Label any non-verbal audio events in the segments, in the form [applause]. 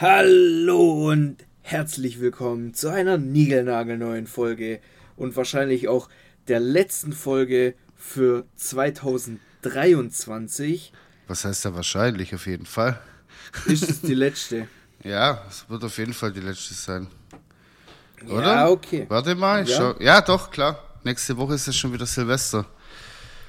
Hallo und herzlich willkommen zu einer niegelnagelneuen Folge und wahrscheinlich auch der letzten Folge für 2023. Was heißt da wahrscheinlich auf jeden Fall? Ist es die letzte? [laughs] ja, es wird auf jeden Fall die letzte sein. Oder? Ja, okay. Warte mal, ich Ja. schau. Ja, doch, klar. Nächste Woche ist es schon wieder Silvester.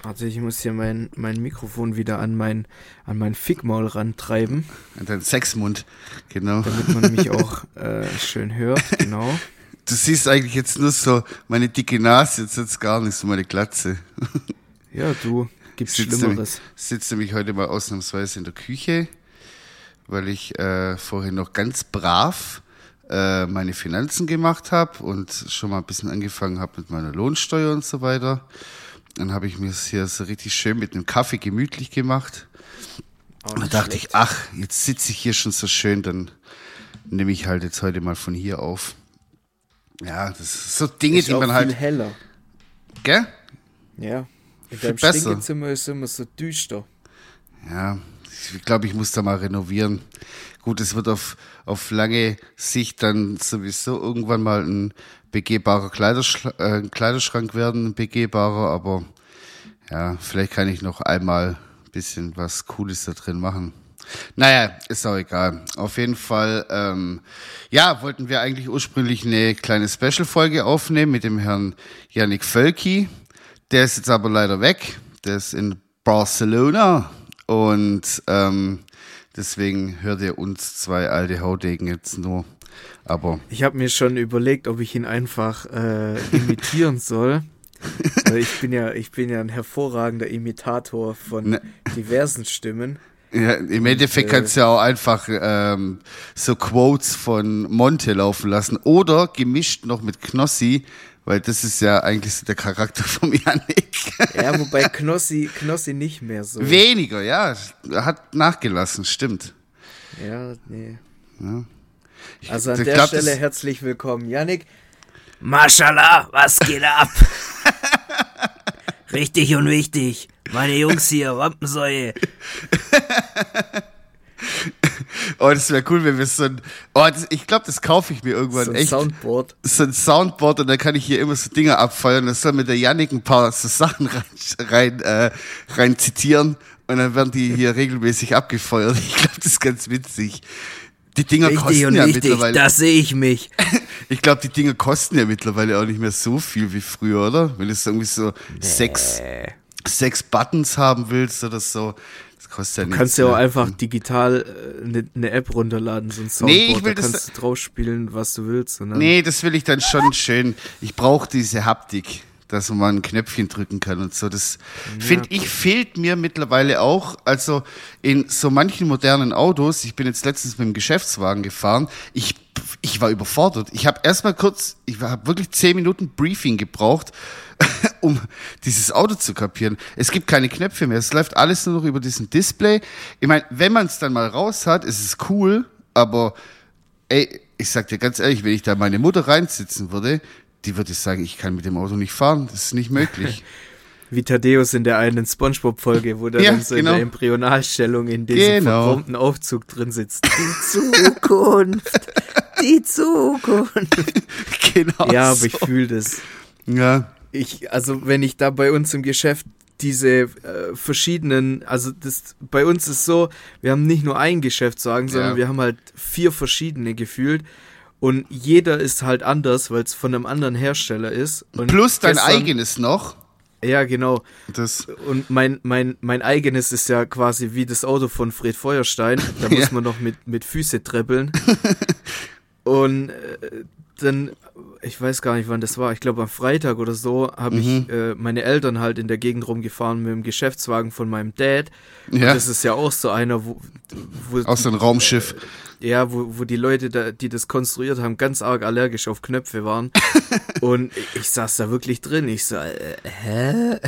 Also ich muss hier mein, mein Mikrofon wieder an mein, an mein Fickmaul rantreiben, Und dein Sexmund. Genau. damit man mich auch äh, schön hört. Genau. Du siehst eigentlich jetzt nur so meine dicke Nase, jetzt jetzt gar nicht so meine Glatze. Ja, du, gibt's Sitzt Schlimmeres. nämlich, sitze nämlich heute mal ausnahmsweise in der Küche, weil ich äh, vorhin noch ganz brav äh, meine Finanzen gemacht habe und schon mal ein bisschen angefangen habe mit meiner Lohnsteuer und so weiter. Dann habe ich mir es hier so richtig schön mit einem Kaffee gemütlich gemacht. Auch Da nicht dachte schlecht. ich, ach, jetzt sitze ich hier schon so schön, dann nehme ich halt jetzt heute mal von hier auf. Ja, das sind so Dinge, ist die auch man viel halt, heller. gell? Ja. In deinem besser. Stinkezimmer ist immer so düster. Ja, ich glaube, ich muss da mal renovieren. Gut, es wird auf, auf lange Sicht dann sowieso irgendwann mal ein begehbarer Kleiderschla äh, Kleiderschrank werden, begehbarer, aber ja, vielleicht kann ich noch einmal ein bisschen was Cooles da drin machen. Naja, ist auch egal. Auf jeden Fall, ähm, ja, wollten wir eigentlich ursprünglich eine kleine Special-Folge aufnehmen mit dem Herrn Yannick Völki. Der ist jetzt aber leider weg. Der ist in Barcelona und ähm, deswegen hört ihr uns zwei alte Haudegen jetzt nur. Aber Ich habe mir schon überlegt, ob ich ihn einfach äh, imitieren [laughs] soll. Weil ich bin ja, ich bin ja ein hervorragender Imitator von Ne. diversen Stimmen. ja, im Endeffekt äh, kannst du ja auch einfach ähm, so Quotes von Monte laufen lassen oder gemischt noch mit Knossi, weil das ist ja eigentlich so der Charakter [laughs] von Yannick. Ja, wobei Knossi, Knossi nicht mehr so. Weniger, ja, hat nachgelassen, stimmt. Ja, nee. Ich- Also an ich der glaub, Stelle herzlich willkommen, Yannick. Mashallah, was geht ab? [laughs] Richtig und wichtig. Meine Jungs hier, Rampensäue. Oh, das wäre cool, wenn wir so ein. Oh, das, ich glaube, das kaufe ich mir irgendwann So ein echt. Soundboard. so ein Soundboard und dann kann ich hier immer so Dinge abfeuern. Das soll mit der Yannick ein paar so Sachen rein, rein, äh, rein zitieren und dann werden die hier regelmäßig abgefeuert. Ich glaube, das ist ganz witzig. Die Dinger Richtig kosten und ja wichtig, mittlerweile. das sehe ich mich. [laughs] Ich glaube, die Dinger kosten ja mittlerweile auch nicht mehr so viel wie früher, oder? Wenn du irgendwie so sechs, sechs Buttons haben willst oder so, das kostet ja nichts. kannst ja auch einfach digital eine ne App runterladen, so ein Soundboard. Nee, ich will da das- kannst du drauf spielen, was du willst. Nee, das will ich dann schon schön. Ich brauche diese Haptik, dass man ein Knöpfchen drücken kann und so. Das finde ich fehlt mir mittlerweile auch. Also in so manchen modernen Autos. Ich bin jetzt letztens mit dem Geschäftswagen gefahren. Ich ich war überfordert. Ich habe erstmal kurz, ich habe wirklich zehn Minuten Briefing gebraucht, [laughs] um dieses Auto zu kapieren. Es gibt keine Knöpfe mehr. Es läuft alles nur noch über diesen Display. Ich meine, wenn man es dann mal raus hat, ist es cool, aber Ey, ich sag dir ganz ehrlich, wenn ich da meine Mutter reinsitzen würde, die würde sagen, ich kann mit dem Auto nicht fahren. Das ist nicht möglich. [laughs] Wie Thaddeus in der einen Spongebob-Folge, wo der Ja, dann so genau. in der Embryonalstellung in diesem Genau. verchromten Aufzug drin sitzt. [laughs] Die Zukunft, die Zukunft. [laughs] genau. Ja, aber so. ich fühle das. Ja, Ich, also wenn ich da bei uns im Geschäft diese äh, verschiedenen, also das bei uns ist so, wir haben nicht nur einen Geschäftswagen, sondern Ja. wir haben halt vier verschiedene gefühlt und jeder ist halt anders, weil es von einem anderen Hersteller ist. Und plus dein gestern- eigenes noch. Ja, genau. Das, Und mein, mein, mein eigenes ist ja quasi wie das Auto von Fred Feuerstein. Da [laughs] muss Ja. man noch mit, mit Füße treppeln. [laughs] Und äh, dann, ich weiß gar nicht, wann das war. Ich glaube, am Freitag oder so habe Mhm. ich äh, meine Eltern halt in der Gegend rumgefahren mit dem Geschäftswagen von meinem Dad. Und Ja. das ist ja auch so einer, wo, wo aus einem Raumschiff. ja, wo, wo die Leute, da, die das konstruiert haben, ganz arg allergisch auf Knöpfe waren. [laughs] Und ich saß da wirklich drin. Ich so, äh, hä?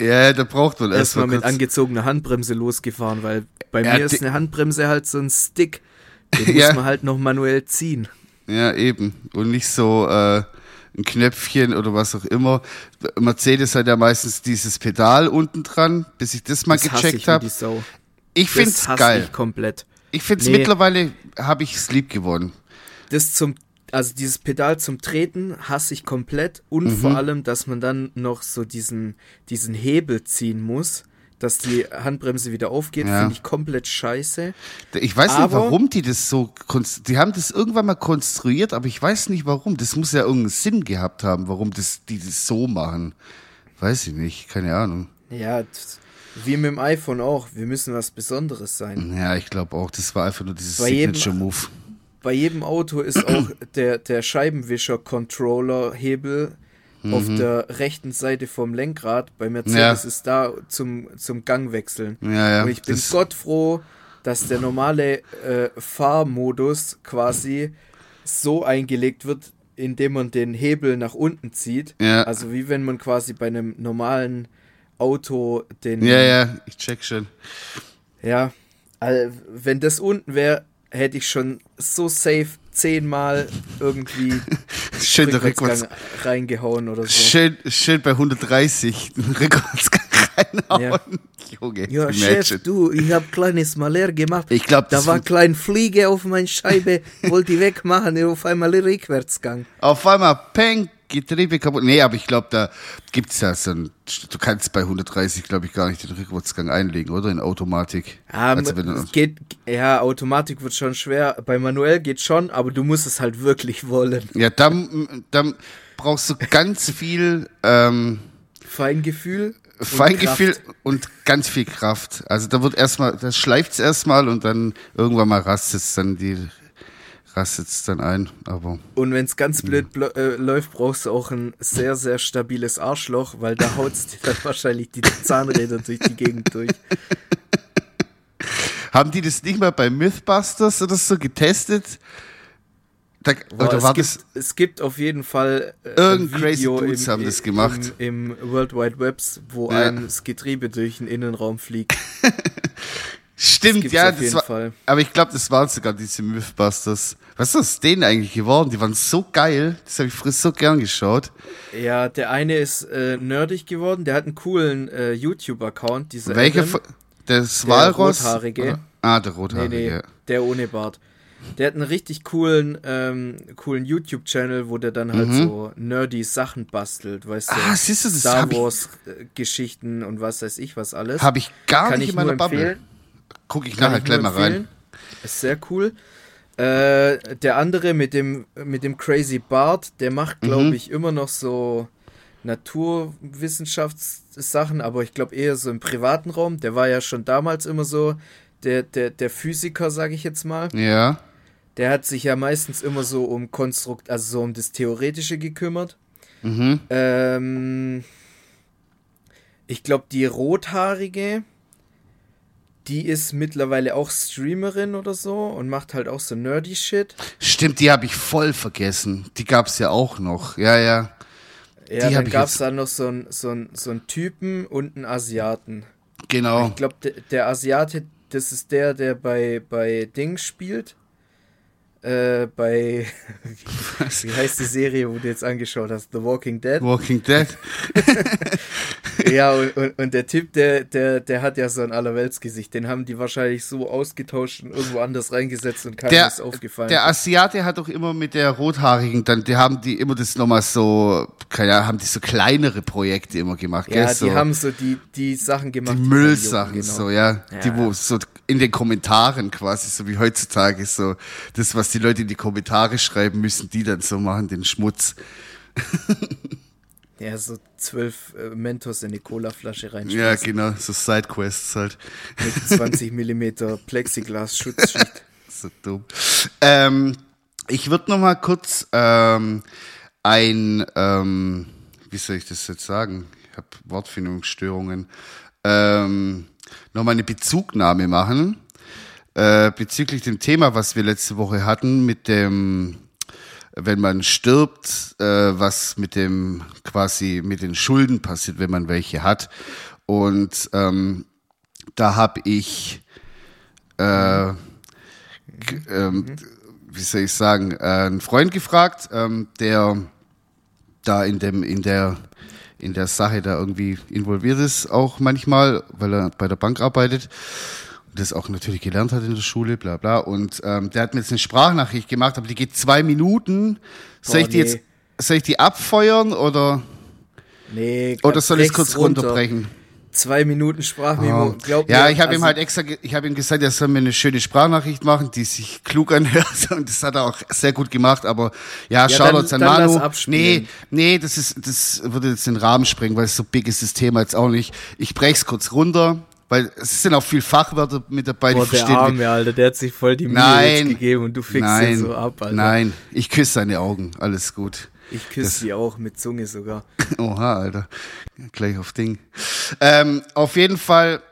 Ja, da braucht man erstmal erstmal mit angezogener Handbremse losgefahren, weil bei Ja, mir ist eine Handbremse halt so ein Stick. Den [laughs] Ja. muss man halt noch manuell ziehen. Ja, eben. Und nicht so äh, ein Knöpfchen oder was auch immer. Mercedes hat ja meistens dieses Pedal unten dran, bis ich das mal Das ich gecheckt habe. Ich Das find's hasse geil. ich komplett. Ich finde es Nee. mittlerweile, habe ich es lieb gewonnen. Das zum, also dieses Pedal zum Treten hasse ich komplett und Mhm. vor allem, dass man dann noch so diesen, diesen Hebel ziehen muss, dass die Handbremse wieder aufgeht, Ja. finde ich komplett scheiße. Ich weiß nicht, Aber- warum die das so, konst- die haben das irgendwann mal konstruiert, aber ich weiß nicht warum. Das muss ja irgendeinen Sinn gehabt haben, warum das, die das so machen. Weiß ich nicht, keine Ahnung. Ja, wie mit dem iPhone auch. Wir müssen was Besonderes sein. Ja, ich glaube auch, das war einfach nur dieses Signature-Move. Bei jedem Auto ist auch der, der Scheibenwischer-Controller-Hebel auf der rechten Seite vom Lenkrad. Bei Mercedes Mhm. Ja. ist da zum, zum Gang wechseln. Ja, ja. Und ich bin das- Gott froh, dass der normale äh, Fahrmodus quasi so eingelegt wird, indem man den Hebel nach unten zieht. Ja. Also wie wenn man quasi bei einem normalen Auto den Ja, ja, ich check schon. ja, all, wenn das unten wäre, hätte ich schon so safe zehnmal irgendwie [laughs] Schön. Rückwärtsgang reingehauen oder so. Schön, schön bei 130 [laughs] den Rückwärtsgang reinhauen. Ja. Junge, Ja, imagine. Chef, du, ich hab kleines Maler gemacht. Ich glaub, da war klein Fliege auf meine Scheibe, wollte die wegmachen, auf einmal Rückwärtsgang. Auf einmal, peng, Getriebe kaputt. Nee, aber ich glaube, da gibt's ja so ein, du kannst bei 130, glaube ich, gar nicht den Rückwärtsgang einlegen, oder? In Automatik. Ja, Also wenn du- es geht, ja, Automatik wird schon schwer. Bei manuell geht schon, aber du musst es halt wirklich wollen. ja, dann, dann brauchst du ganz viel, ähm, Feingefühl. und Feingefühl Kraft. und ganz viel Kraft. Also da wird erstmal, das schleift's erstmal und dann irgendwann mal rastet's dann die, rastet's dann ein, aber. Und wenn es ganz blöd bl- äh, läuft, brauchst du auch ein sehr, sehr stabiles Arschloch, weil da haut's dir dann wahrscheinlich die Zahnräder durch die Gegend durch. Haben die das nicht mal bei Mythbusters oder so getestet? Da, Boah, oder es, war gibt, das, es gibt auf jeden Fall äh, Irgend ein crazy Video Dudes haben das gemacht. Im, im World Wide Webs, wo Ja. einem das Getriebe durch den Innenraum fliegt. [laughs] stimmt, gibt's ja, auf das jeden war, Fall. aber ich glaube, das waren sogar diese Mythbusters. Was ist aus denen eigentlich geworden? Die waren so geil, das habe ich früher so gern geschaut. Ja, der eine ist äh, nerdig geworden, der hat einen coolen äh, YouTube-Account, Welcher? Adam. von- Das Walross? Rothaarige. Oder? Ah, der Nee, Rothaarige. nee, ja. der ohne Bart. Der hat einen richtig coolen, ähm, coolen YouTube-Channel, wo der dann halt so nerdy Sachen bastelt, weißt du? Mhm. Ah, siehst du, das Star Wars-Geschichten und was weiß ich was alles. Habe ich gar Kann nicht ich in meiner Bubble. empfehlen. Guck ich Kann nachher ich gleich mal rein. Ist sehr cool. Äh, der andere mit dem, mit dem Crazy Bart, der macht, Mhm. glaube ich, immer noch so Naturwissenschaftssachen, aber ich glaube eher so im privaten Raum. Der war ja schon damals immer so der, der, der Physiker, sage ich jetzt mal. Ja. Der hat sich ja meistens immer so um Konstrukt, also so um das Theoretische gekümmert. Mhm. Ähm, ich glaube, die Rothaarige, die ist mittlerweile auch Streamerin oder so und macht halt auch so nerdy Shit. Stimmt, die habe ich voll vergessen. Die gab's ja auch noch. Ja, ja. Ja, Die dann ich gab es jetzt- da noch so einen so ein- so Typen und einen Asiaten. Genau. Ich glaube, der, der Asiate, das ist der, der bei, bei Ding spielt. Äh, bei, [laughs] wie heißt die Serie, wo du jetzt angeschaut hast? The Walking Dead. Walking Dead. [laughs] [laughs] Ja, und, und, und der Typ, der, der, der hat ja so ein Allerweltsgesicht. Den haben die wahrscheinlich so ausgetauscht und irgendwo anders reingesetzt und keinem Der, ist aufgefallen. der Asiate hat doch immer mit der Rothaarigen, dann, die haben die immer das nochmal so, keine Ahnung, haben die so kleinere Projekte immer gemacht, ja, gell? die So, haben so die, die Sachen gemacht. die die Müllsachen, jucken, so, ja. Ja. Die, wo so in den Kommentaren quasi, so wie heutzutage, so, das, was die Leute in die Kommentare schreiben, müssen die dann so machen, den Schmutz. [laughs] Ja, so zwölf äh, Mentos in eine Colaflasche Ja, reinschmeißen. genau, so Sidequests halt. Mit [laughs] 20 Millimeter Plexiglas-Schutzschicht. [laughs] so dumm. Ähm, ich würde noch mal kurz ähm, ein, ähm, wie soll ich das jetzt sagen? Ich habe Wortfindungsstörungen. Ähm, noch mal eine Bezugnahme machen äh, bezüglich dem Thema, was wir letzte Woche hatten, mit dem, wenn man stirbt, äh, was mit dem quasi mit den Schulden passiert, wenn man welche hat. Und ähm, da habe ich äh, ähm, wie soll ich sagen, äh, einen Freund gefragt, ähm, der da in dem, in der, in der Sache da irgendwie involviert ist, auch manchmal, weil er bei der Bank arbeitet. Das auch natürlich gelernt hat in der Schule, bla bla. Und ähm, der hat mir jetzt eine Sprachnachricht gemacht, aber die geht zwei Minuten. Soll Boah, ich die nee. jetzt, soll ich die abfeuern oder, Nee, oder soll ich es kurz runterbrechen? Zwei Minuten Sprachmemo. Oh. Glaub ja, mir, ich habe ihm also- halt extra, ich habe ihm gesagt, er soll mir eine schöne Sprachnachricht machen, die sich klug anhört [laughs] und das hat er auch sehr gut gemacht, aber ja, Ja, Shoutouts an Manu. Nee, nee, das ist, das würde jetzt den Rahmen sprengen, weil so big ist das Thema jetzt auch nicht. Ich brech's kurz runter, weil es sind auch viel Fachwörter mit dabei, Boah, die der verstehen. Arme, Alter, der hat sich voll die Mühe Nein. gegeben und du fickst nein, ihn so ab, Alter. nein, ich küsse seine Augen, alles gut. Ich küsse die auch mit Zunge sogar. [laughs] Oha, Alter. Gleich auf Ding. Ähm, auf jeden Fall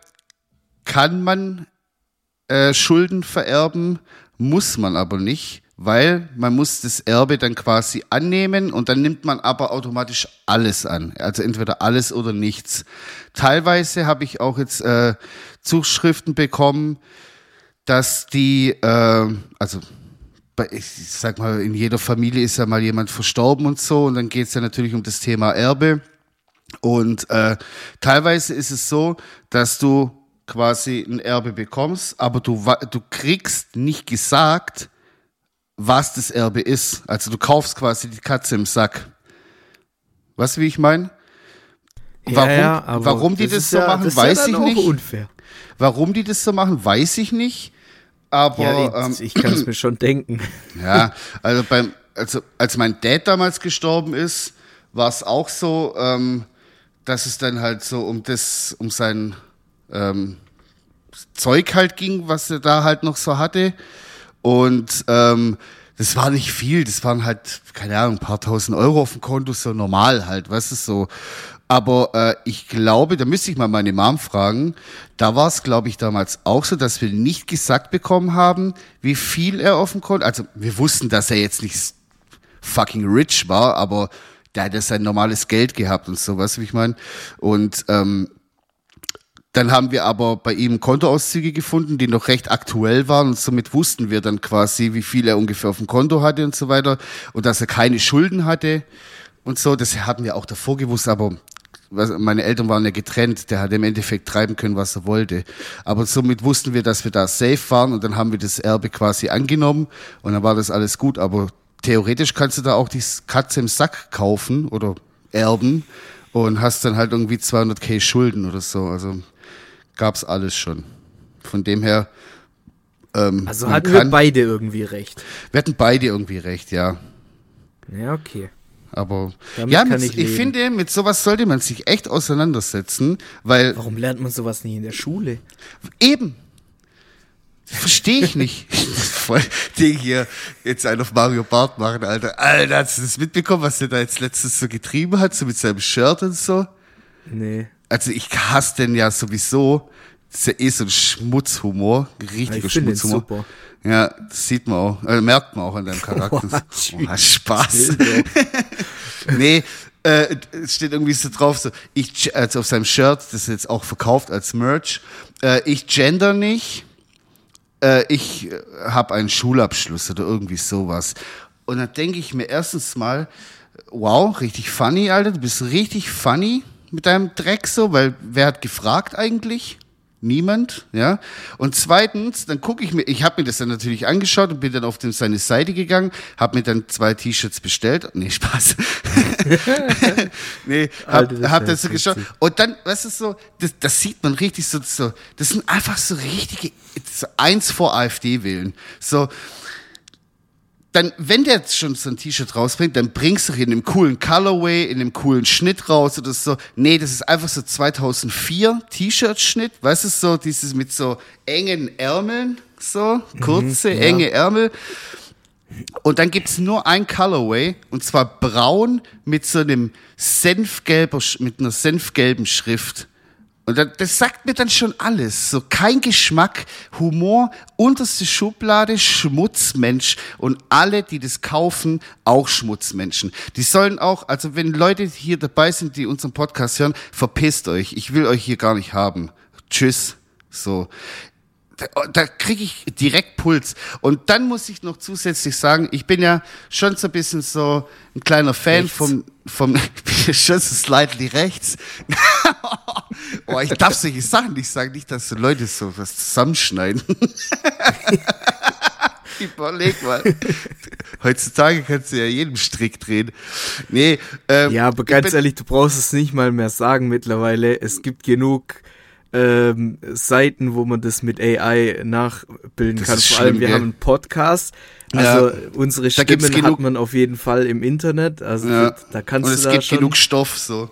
kann man äh, Schulden vererben, muss man aber nicht, weil man muss das Erbe dann quasi annehmen und dann nimmt man aber automatisch alles an. Also entweder alles oder nichts. Teilweise habe ich auch jetzt äh, Zuschriften bekommen, dass die, äh, also ich sag mal, in jeder Familie ist ja mal jemand verstorben und so, und dann geht es ja natürlich um das Thema Erbe. Und äh, teilweise ist es so, dass du quasi ein Erbe bekommst, aber du, du kriegst nicht gesagt, was das Erbe ist. Also du kaufst quasi die Katze im Sack. Weißt du, wie ich meine? Warum- aber warum die das ist so machen, das weiß ja ich nicht. unfair. Warum die das so machen, weiß ich nicht. Aber Ja, ähm, ich, ich kann es mir schon denken. [clears throat] Ja, also beim, also als mein Dad damals gestorben ist, war es auch so, ähm, dass es dann halt so um das, um sein ähm, Zeug halt ging, was er da halt noch so hatte. Und ähm, das war nicht viel, das waren halt, keine Ahnung, ein paar tausend Euro auf dem Konto, so normal halt, weißt du, so. Aber äh, ich glaube, da müsste ich mal meine Mom fragen, da war es, glaube ich, damals auch so, dass wir nicht gesagt bekommen haben, wie viel er auf dem Konto, also wir wussten, dass er jetzt nicht fucking rich war, aber der hat ja sein normales Geld gehabt und so, du, wie ich meine? Und ähm, dann haben wir aber bei ihm Kontoauszüge gefunden, die noch recht aktuell waren und somit wussten wir dann quasi, wie viel er ungefähr auf dem Konto hatte und so weiter und dass er keine Schulden hatte und so. Das hatten wir auch davor gewusst, aber meine Eltern waren ja getrennt, der hat im Endeffekt treiben können, was er wollte. Aber somit wussten wir, dass wir da safe waren und dann haben wir das Erbe quasi angenommen und dann war das alles gut. Aber theoretisch kannst du da auch die Katze im Sack kaufen oder erben und hast dann halt irgendwie 200k Schulden oder so. Also gab's alles schon. Von dem her. Ähm, Also hatten wir kann- beide irgendwie recht. wir hatten beide irgendwie recht, ja. Ja, okay. Aber Damit ja, mit, ich ich, finde, mit sowas sollte man sich echt auseinandersetzen, weil Warum lernt man sowas nie in der Schule? eben verstehe ich nicht. [laughs] [laughs] Voll Ding hier jetzt einen auf Mario Bart machen, Alter. Alter, hast du das mitbekommen, was der da jetzt letztens so getrieben hat, so mit seinem Shirt und so? Nee. Also ich hasse den ja sowieso. Das ist ja eh so ein Schmutzhumor, richtiger Ich Schmutzhumor. super. Ja, das sieht man auch, äh, merkt man auch an deinem Charakter. Boah, [laughs] oh, Spaß. [laughs] Nee, äh, es steht irgendwie so drauf, so, ich, also auf seinem Shirt, das ist jetzt auch verkauft als Merch, äh, ich gender nicht, äh, ich äh, habe einen Schulabschluss oder irgendwie sowas. Und dann denke ich mir erstens mal, wow, richtig funny, Alter, du bist richtig funny mit deinem Dreck so, weil wer hat gefragt eigentlich? Niemand, ja. Und zweitens, dann gucke ich mir, ich habe mir das dann natürlich angeschaut und bin dann auf den, seine Seite gegangen, habe mir dann zwei T-Shirts bestellt. Nee, Spaß. [laughs] nee, hab, Alter, das hab ist das so geschaut. Und dann, weißt du so, das, das sieht man richtig so, so, das sind einfach so richtige, so eins vor AfD wählen. So, dann, wenn der jetzt schon so ein T-Shirt rausbringt, dann bringst du ihn in einem coolen Colorway, in einem coolen Schnitt raus oder so. Nee, das ist einfach so 2004 T-Shirt-Schnitt, weißt du, so dieses mit so engen Ärmeln, so kurze, ja. enge Ärmel. Und dann gibt's nur ein Colorway, und zwar braun mit so einem senfgelber, mit einer senfgelben Schrift. Und das, das sagt mir dann schon alles. So kein Geschmack, Humor, unterste Schublade, Schmutzmensch. Und alle, die das kaufen, auch Schmutzmenschen. Die sollen auch, also wenn Leute hier dabei sind, die unseren Podcast hören, verpisst euch. Ich will euch hier gar nicht haben. Tschüss. So. Da, da kriege ich direkt Puls. Und dann muss ich noch zusätzlich sagen, ich bin ja schon so ein bisschen so ein kleiner Fan Rechts. vom, vom, [laughs] ich bin ja schon so slightly rechts. [laughs] oh, ich darf solche Sachen nicht sagen, nicht, dass so Leute so was zusammenschneiden. [laughs] Überleg mal. Heutzutage kannst du ja jeden Strick drehen. Nee, ähm, Ja, aber ganz ehrlich, du brauchst es nicht mal mehr sagen mittlerweile. Es gibt genug ähm, Seiten, wo man das mit AI nachbilden das kann. Vor allem, wir gell? haben einen Podcast. Also ja, unsere Stimmen hat man auf jeden Fall im Internet. Also ja. da kannst Und du es da gibt schon, genug Stoff so.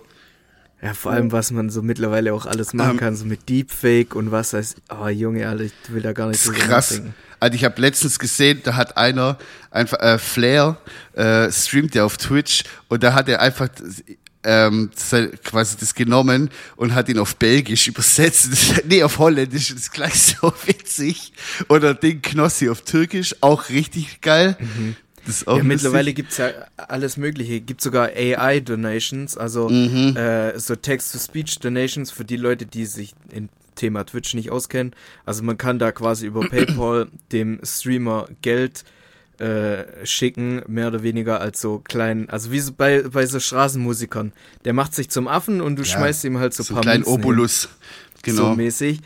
Ja, vor allem, was man so mittlerweile auch alles machen um, kann, so mit Deepfake und was heißt, oh Junge, Alter, ich will da gar nicht so krass. Nachdenken. Also ich habe letztens gesehen, da hat einer einfach äh, Flair äh, streamt ja auf Twitch und da hat er einfach ähm, quasi das genommen und hat ihn auf Belgisch übersetzt. [laughs] nee, auf Holländisch, das ist [laughs] gleich so witzig. Oder den Knossi auf Türkisch, auch richtig geil. Mhm. Ja, mittlerweile gibt's ja alles Mögliche. Gibt sogar AI-Donations, also mhm. äh, so Text-to-Speech-Donations für die Leute, die sich in Thema Twitch nicht auskennen. Also man kann da quasi über [clears throat] PayPal dem Streamer Geld äh, schicken, mehr oder weniger als so kleinen, also wie so bei, bei so Straßenmusikern. Der macht sich zum Affen und du ja, schmeißt ihm halt so, so ein paar kleinen Obolus. Genau. So mäßig.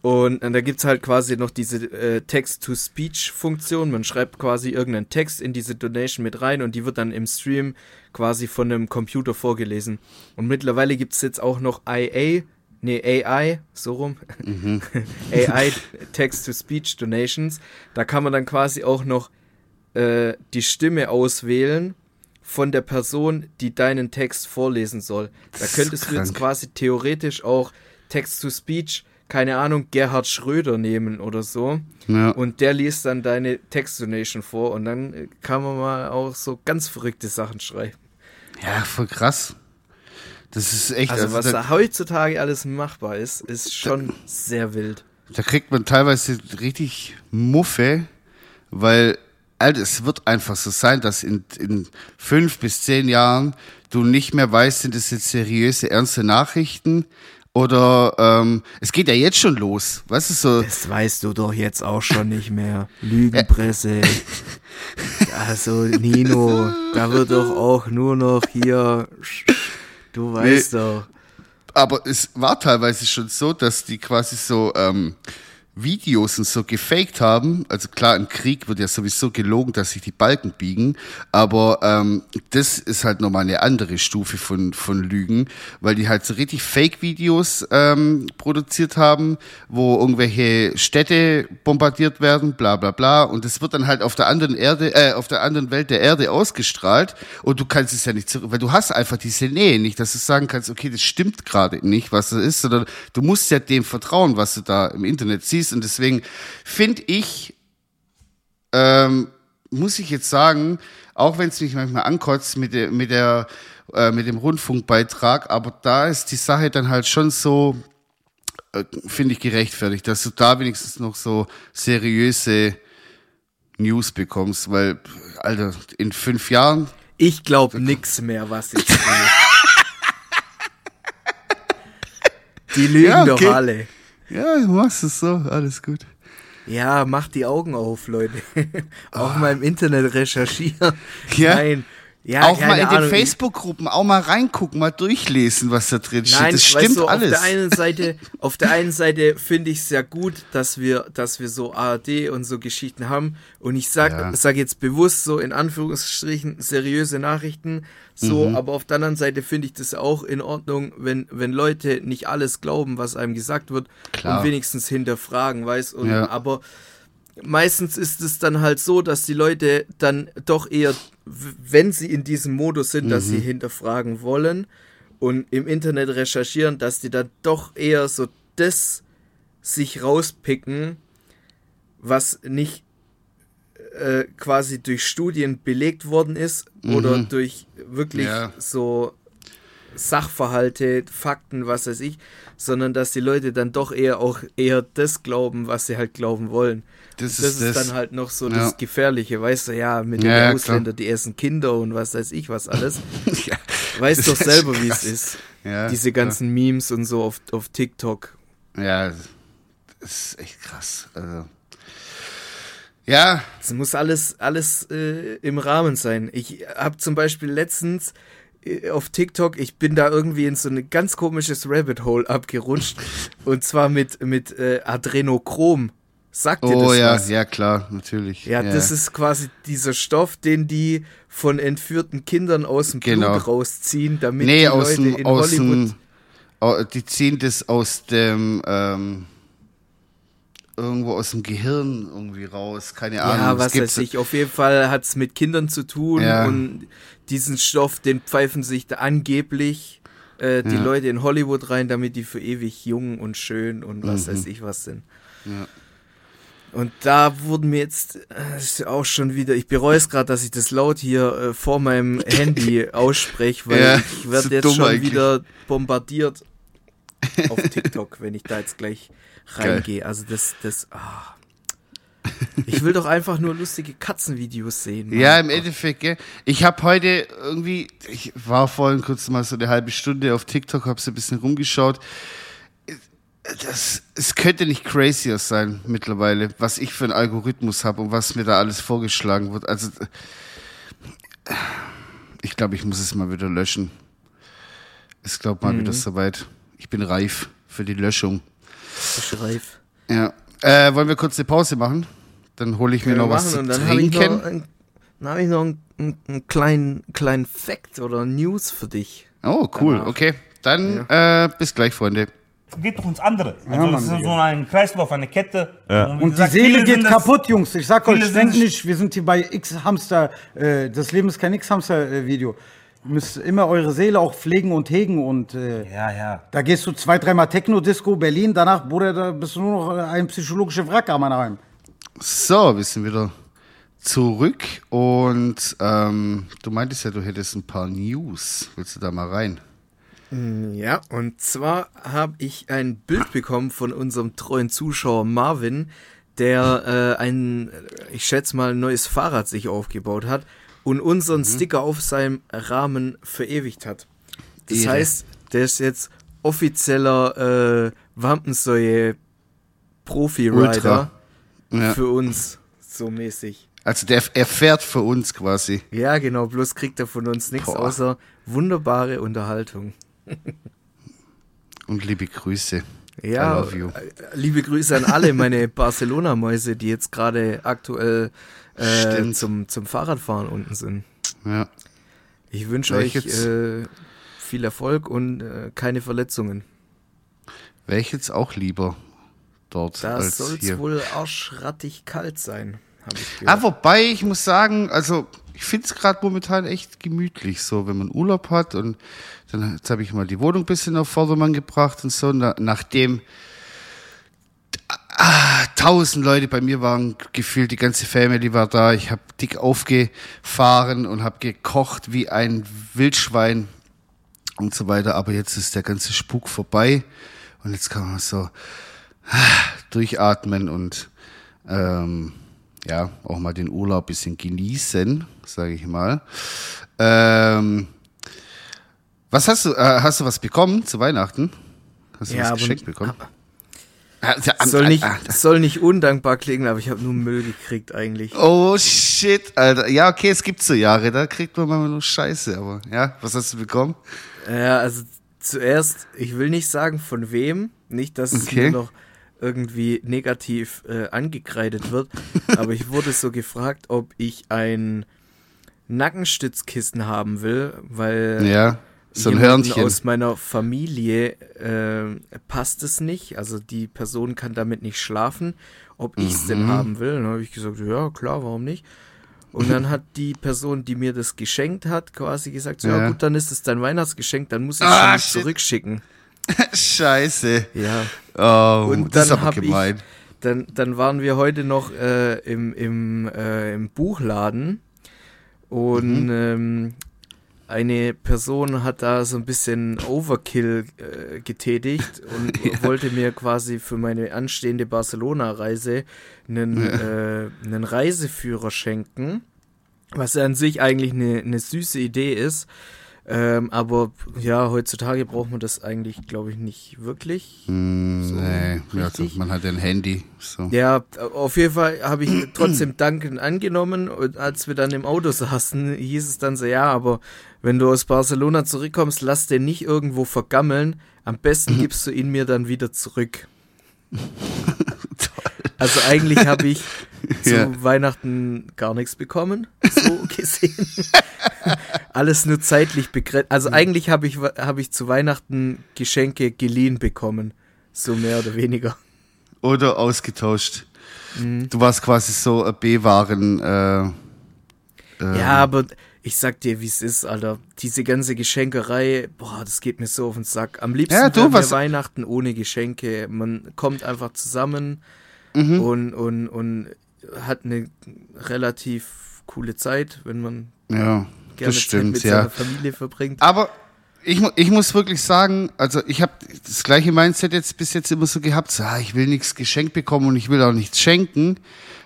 Und, und da gibt's halt quasi noch diese äh, Text-to-Speech-Funktion. Man schreibt quasi irgendeinen Text in diese Donation mit rein und die wird dann im Stream quasi von einem Computer vorgelesen. Und mittlerweile gibt's jetzt auch noch IA, nee, AI, so rum. Mhm. [laughs] AI, Text-to-Speech Donations. Da kann man dann quasi auch noch äh, die Stimme auswählen von der Person, die deinen Text vorlesen soll. Da könntest du jetzt quasi theoretisch auch Text-to-Speech keine Ahnung, Gerhard Schröder nehmen oder so. Ja. Und der liest dann deine Text-Donation vor und dann äh, kann man mal auch so ganz verrückte Sachen schreiben. Ja, voll krass. Das ist echt. Also, also was da, da, heutzutage alles machbar ist, ist schon da, sehr wild. Da kriegt man teilweise richtig Muffe, weil Alter, es wird einfach so sein, dass in, in fünf bis zehn Jahren du nicht mehr weißt, sind das jetzt seriöse, ernste Nachrichten oder ähm, es geht ja jetzt schon los. Was ist so? Das weißt du doch jetzt auch schon nicht mehr. Lügenpresse. [laughs] also Nino, da wird doch auch nur noch hier. Du weißt nee, doch. Aber es war teilweise schon so, dass die quasi so ähm, Videos und so gefaked haben. Also klar, im Krieg wird ja sowieso gelogen, dass sich die Balken biegen, aber ähm, das ist halt nochmal eine andere Stufe von, von Lügen, weil die halt so richtig Fake-Videos ähm, produziert haben, wo irgendwelche Städte bombardiert werden, bla bla bla. Und das wird dann halt auf der anderen Erde, äh, auf der anderen Welt der Erde ausgestrahlt und du kannst es ja nicht zurück, weil du hast einfach diese Nähe nicht, dass du sagen kannst, okay, das stimmt gerade nicht, was das ist, sondern du musst ja dem vertrauen, was du da im Internet siehst ist. Und deswegen finde ich, ähm, muss ich jetzt sagen, auch wenn es mich manchmal ankotzt mit der, mit der, äh, mit dem Rundfunkbeitrag, aber da ist die Sache dann halt schon so, äh, finde ich gerechtfertigt, dass du da wenigstens noch so seriöse News bekommst, weil, Alter, in fünf Jahren. Ich glaube nix mehr, was [laughs] ich. Die lügen ja, okay. doch alle. Ja, du machst es so, alles gut. Ja, mach die Augen auf, Leute. [laughs] auch oh. mal im Internet recherchieren. Ja. Nein, ja, auch mal in Ahnung. den Facebook-Gruppen auch mal reingucken, mal durchlesen, was da drin steht. Nein, das stimmt du, alles. Auf der einen Seite, auf der einen Seite finde ich es sehr gut, dass wir, dass wir so ARD und so Geschichten haben. Und ich sag, ja. sag jetzt bewusst so in Anführungsstrichen seriöse Nachrichten. So, mhm. aber auf der anderen Seite finde ich das auch in Ordnung, wenn, wenn Leute nicht alles glauben, was einem gesagt wird Klar. und wenigstens hinterfragen, weißt und ja. aber meistens ist es dann halt so, dass die Leute dann doch eher, wenn sie in diesem Modus sind, mhm. dass sie mhm. hinterfragen wollen und im Internet recherchieren, dass die dann doch eher so das sich rauspicken, was nicht äh, quasi durch Studien belegt worden ist mhm. oder durch wirklich ja. so Sachverhalte, Fakten, was weiß ich, sondern dass die Leute dann doch eher auch eher das glauben, was sie halt glauben wollen. Das, das ist, das. dann halt noch so ja. das Gefährliche, weißt du, ja, mit den ja, Ausländern, die essen Kinder und was weiß ich was alles. [laughs] ja, weißt doch selber, wie es ist. Ja, Diese ganzen Memes und so auf, auf TikTok. Ja, das ist echt krass. Also. Ja. Es muss alles, alles äh, im Rahmen sein. Ich habe zum Beispiel letztens äh, auf TikTok, ich bin da irgendwie in so ein ganz komisches Rabbit Hole abgerutscht. [laughs] und zwar mit, mit äh, Adrenochrom. Sagt oh, dir das ja, was? ja, klar, natürlich. Ja, ja, das ist quasi dieser Stoff, den die von entführten Kindern aus dem genau. Blut rausziehen, damit nee, die aus Leute dem, in aus Hollywood... Dem, die ziehen das aus dem... Ähm irgendwo aus dem Gehirn irgendwie raus, keine Ahnung. Ja, was weiß ich. Auf jeden Fall hat es mit Kindern zu tun Ja. und diesen Stoff, den pfeifen sich da angeblich äh, die Ja. Leute in Hollywood rein, damit die für ewig jung und schön und was Mhm. weiß ich was sind. Ja. Und da wurden mir jetzt äh, auch schon wieder, ich bereue es gerade, dass ich das laut hier äh, vor meinem [laughs] Handy ausspreche, weil Ja, ich so werde jetzt schon eigentlich. wieder bombardiert [laughs] auf TikTok, wenn ich da jetzt gleich reingehe. Also das, das, ah. Ich will doch einfach nur lustige Katzenvideos sehen. Mann. Ja, im Endeffekt, gell. Ich habe heute irgendwie, ich war vorhin kurz mal so eine halbe Stunde auf TikTok, habe so ein bisschen rumgeschaut. Das, es könnte nicht crazier sein mittlerweile, was ich für einen Algorithmus habe und was mir da alles vorgeschlagen wird. Also, ich glaube, ich muss es mal wieder löschen. Ich glaube mal wieder soweit. Ich bin reif für die Löschung. Schreif. Ja. Äh, wollen wir kurz eine Pause machen? Dann hole ich mir noch was zu und dann habe ich trinken. noch, ein, dann hab ich noch einen, einen, einen kleinen, kleinen Fact oder News für dich. Oh, cool. danach. Okay. Dann äh, bis gleich, Freunde. Geht doch uns andere. Also Mann, das ist so ein Kreislauf, eine Kette. Und, wie Und die gesagt, Seele viele geht kaputt, Jungs. Ich sag euch, denkt nicht, wir sind hier bei X-Hamster. Äh, das Leben ist kein X-Hamster-Video. Ihr müsst immer eure Seele auch pflegen und hegen und äh, Ja, ja. da gehst du zwei, dreimal Techno-Disco, Berlin, danach, Bruder, da bist du nur noch äh, ein psychologischer Wrack am Heim. So, wir sind wieder zurück und ähm, du meintest ja, du hättest ein paar News. Willst du da mal rein? Ja, und zwar habe ich ein Bild bekommen von unserem treuen Zuschauer Marvin, der äh, ein, ich schätze mal, ein neues Fahrrad sich aufgebaut hat und unseren Sticker auf seinem Rahmen verewigt hat. Das Ehre. heißt, der ist jetzt offizieller äh, Wampensäue Profi-Rider. Ja. für uns, so mäßig. Also der er fährt für uns quasi. Ja, genau, bloß kriegt er von uns nichts außer wunderbare Unterhaltung. Und liebe Grüße. Ja, äh, liebe Grüße an alle meine [laughs] Barcelona-Mäuse, die jetzt gerade aktuell äh, zum, zum Fahrradfahren unten sind. Ja. Ich wünsche euch äh, viel Erfolg und äh, keine Verletzungen. Wäre ich jetzt auch lieber dort Da soll es wohl arschrattig kalt sein, Ah, gehört. wobei, ich muss sagen, also ich finde es gerade momentan echt gemütlich, so wenn man Urlaub hat und dann jetzt habe ich mal die Wohnung ein bisschen auf Vordermann gebracht und so, na, nachdem ah, tausend Leute bei mir waren, gefühlt die ganze Family war da, ich habe dick aufgefahren und habe gekocht wie ein Wildschwein und so weiter, aber jetzt ist der ganze Spuk vorbei und jetzt kann man so ah, durchatmen und ähm, ja, auch mal den Urlaub ein bisschen genießen, sage ich mal. Ähm, was hast du, äh, hast du was bekommen zu Weihnachten? Hast du Ja, was geschenkt bekommen? Ah, soll, ah, nicht, ah, soll nicht undankbar klingen, aber ich habe nur Müll gekriegt eigentlich. Oh shit, Alter. Ja, okay, es gibt so Jahre, da kriegt man manchmal nur Scheiße, aber ja, was hast du bekommen? Ja, also zuerst, ich will nicht sagen von wem, nicht, dass es Okay. mir noch irgendwie negativ äh, angekreidet wird, [laughs] aber ich wurde so gefragt, ob ich ein Nackenstützkissen haben will, weil Ja, so ein Hörnchen. aus meiner Familie äh, passt es nicht, also die Person kann damit nicht schlafen, ob ich es denn Mhm. haben will. Dann habe ich gesagt, ja klar, warum nicht? Und dann hat die Person, die mir das geschenkt hat, quasi gesagt, so, ja. Ja. gut, dann ist es dein Weihnachtsgeschenk, dann muss ich es Ah, zurückschicken. [laughs] Scheiße. Ja. Oh, Und das ist dann aber gemein. ich, dann, dann waren wir heute noch äh, im, im, äh, im Buchladen und Mhm. ähm, eine Person hat da so ein bisschen Overkill äh, getätigt [laughs] und wollte mir quasi für meine anstehende Barcelona-Reise einen, äh, einen Reiseführer schenken, was ja an sich eigentlich eine, eine süße Idee ist. Ähm, aber ja, heutzutage braucht man das eigentlich, glaube ich, nicht wirklich. Mm, so nee, also man hat ein Handy. So. Ja, auf jeden Fall habe ich [clears throat] trotzdem Danken angenommen. Und als wir dann im Auto saßen, hieß es dann so, ja, aber wenn du aus Barcelona zurückkommst, lass den nicht irgendwo vergammeln. Am besten [laughs] gibst du ihn mir dann wieder zurück. [laughs] also eigentlich habe ich [laughs] zu ja. Weihnachten gar nichts bekommen, so [laughs] gesehen. Alles nur zeitlich begrenzt. Also eigentlich habe ich, hab ich zu Weihnachten Geschenke geliehen bekommen, so mehr oder weniger. Oder ausgetauscht. Mhm. Du warst quasi so B-Waren. Äh, äh, ja, aber ich sag dir, wie es ist, Alter. Diese ganze Geschenkerei, boah, das geht mir so auf den Sack. Am liebsten ja, du, Weihnachten ohne Geschenke. Man kommt einfach zusammen mhm. und, und, und hat eine relativ coole Zeit, wenn man ja, gerne stimmt, Zeit mit ja. seiner Familie verbringt. Aber ich, ich muss wirklich sagen, also ich habe das gleiche Mindset jetzt bis jetzt immer so gehabt, so, ah, ich will nichts geschenkt bekommen und ich will auch nichts schenken,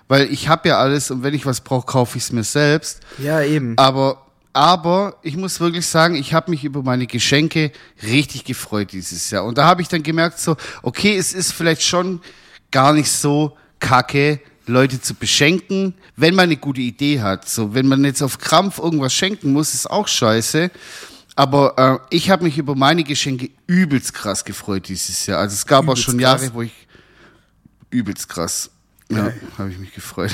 weil ich habe ja alles und wenn ich was brauche, kaufe ich es mir selbst. Ja, eben. Aber aber ich muss wirklich sagen, ich habe mich über meine Geschenke richtig gefreut dieses Jahr. Und da habe ich dann gemerkt, so, okay, es ist vielleicht schon gar nicht so kacke, Leute zu beschenken, wenn man eine gute Idee hat. So, wenn man jetzt auf Krampf irgendwas schenken muss, ist auch scheiße. Aber äh, ich habe mich über meine Geschenke übelst krass gefreut dieses Jahr. Also es gab übelst auch schon krass. Jahre, wo ich übelst krass. Ja, ja. habe ich mich gefreut.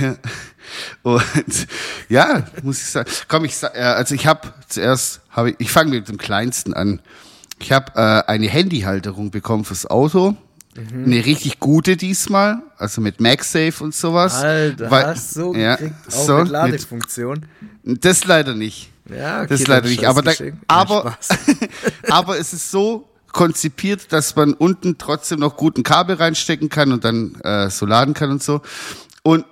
ja. [laughs] Und ja, muss ich sagen. Komm, ich äh, also ich habe zuerst habe ich, ich fange mit dem kleinsten an. Ich habe äh, eine Handyhalterung bekommen fürs Auto Mhm. Eine richtig gute diesmal, also mit MagSafe und sowas. Alter, weil, hast so ja, gekriegt, auch so, mit Ladefunktion. Mit, das leider nicht. Ja, okay, das leider nicht. Aber, da, aber, [laughs] aber es ist so konzipiert, dass man unten trotzdem noch guten Kabel reinstecken kann und dann äh, so laden kann und so. Und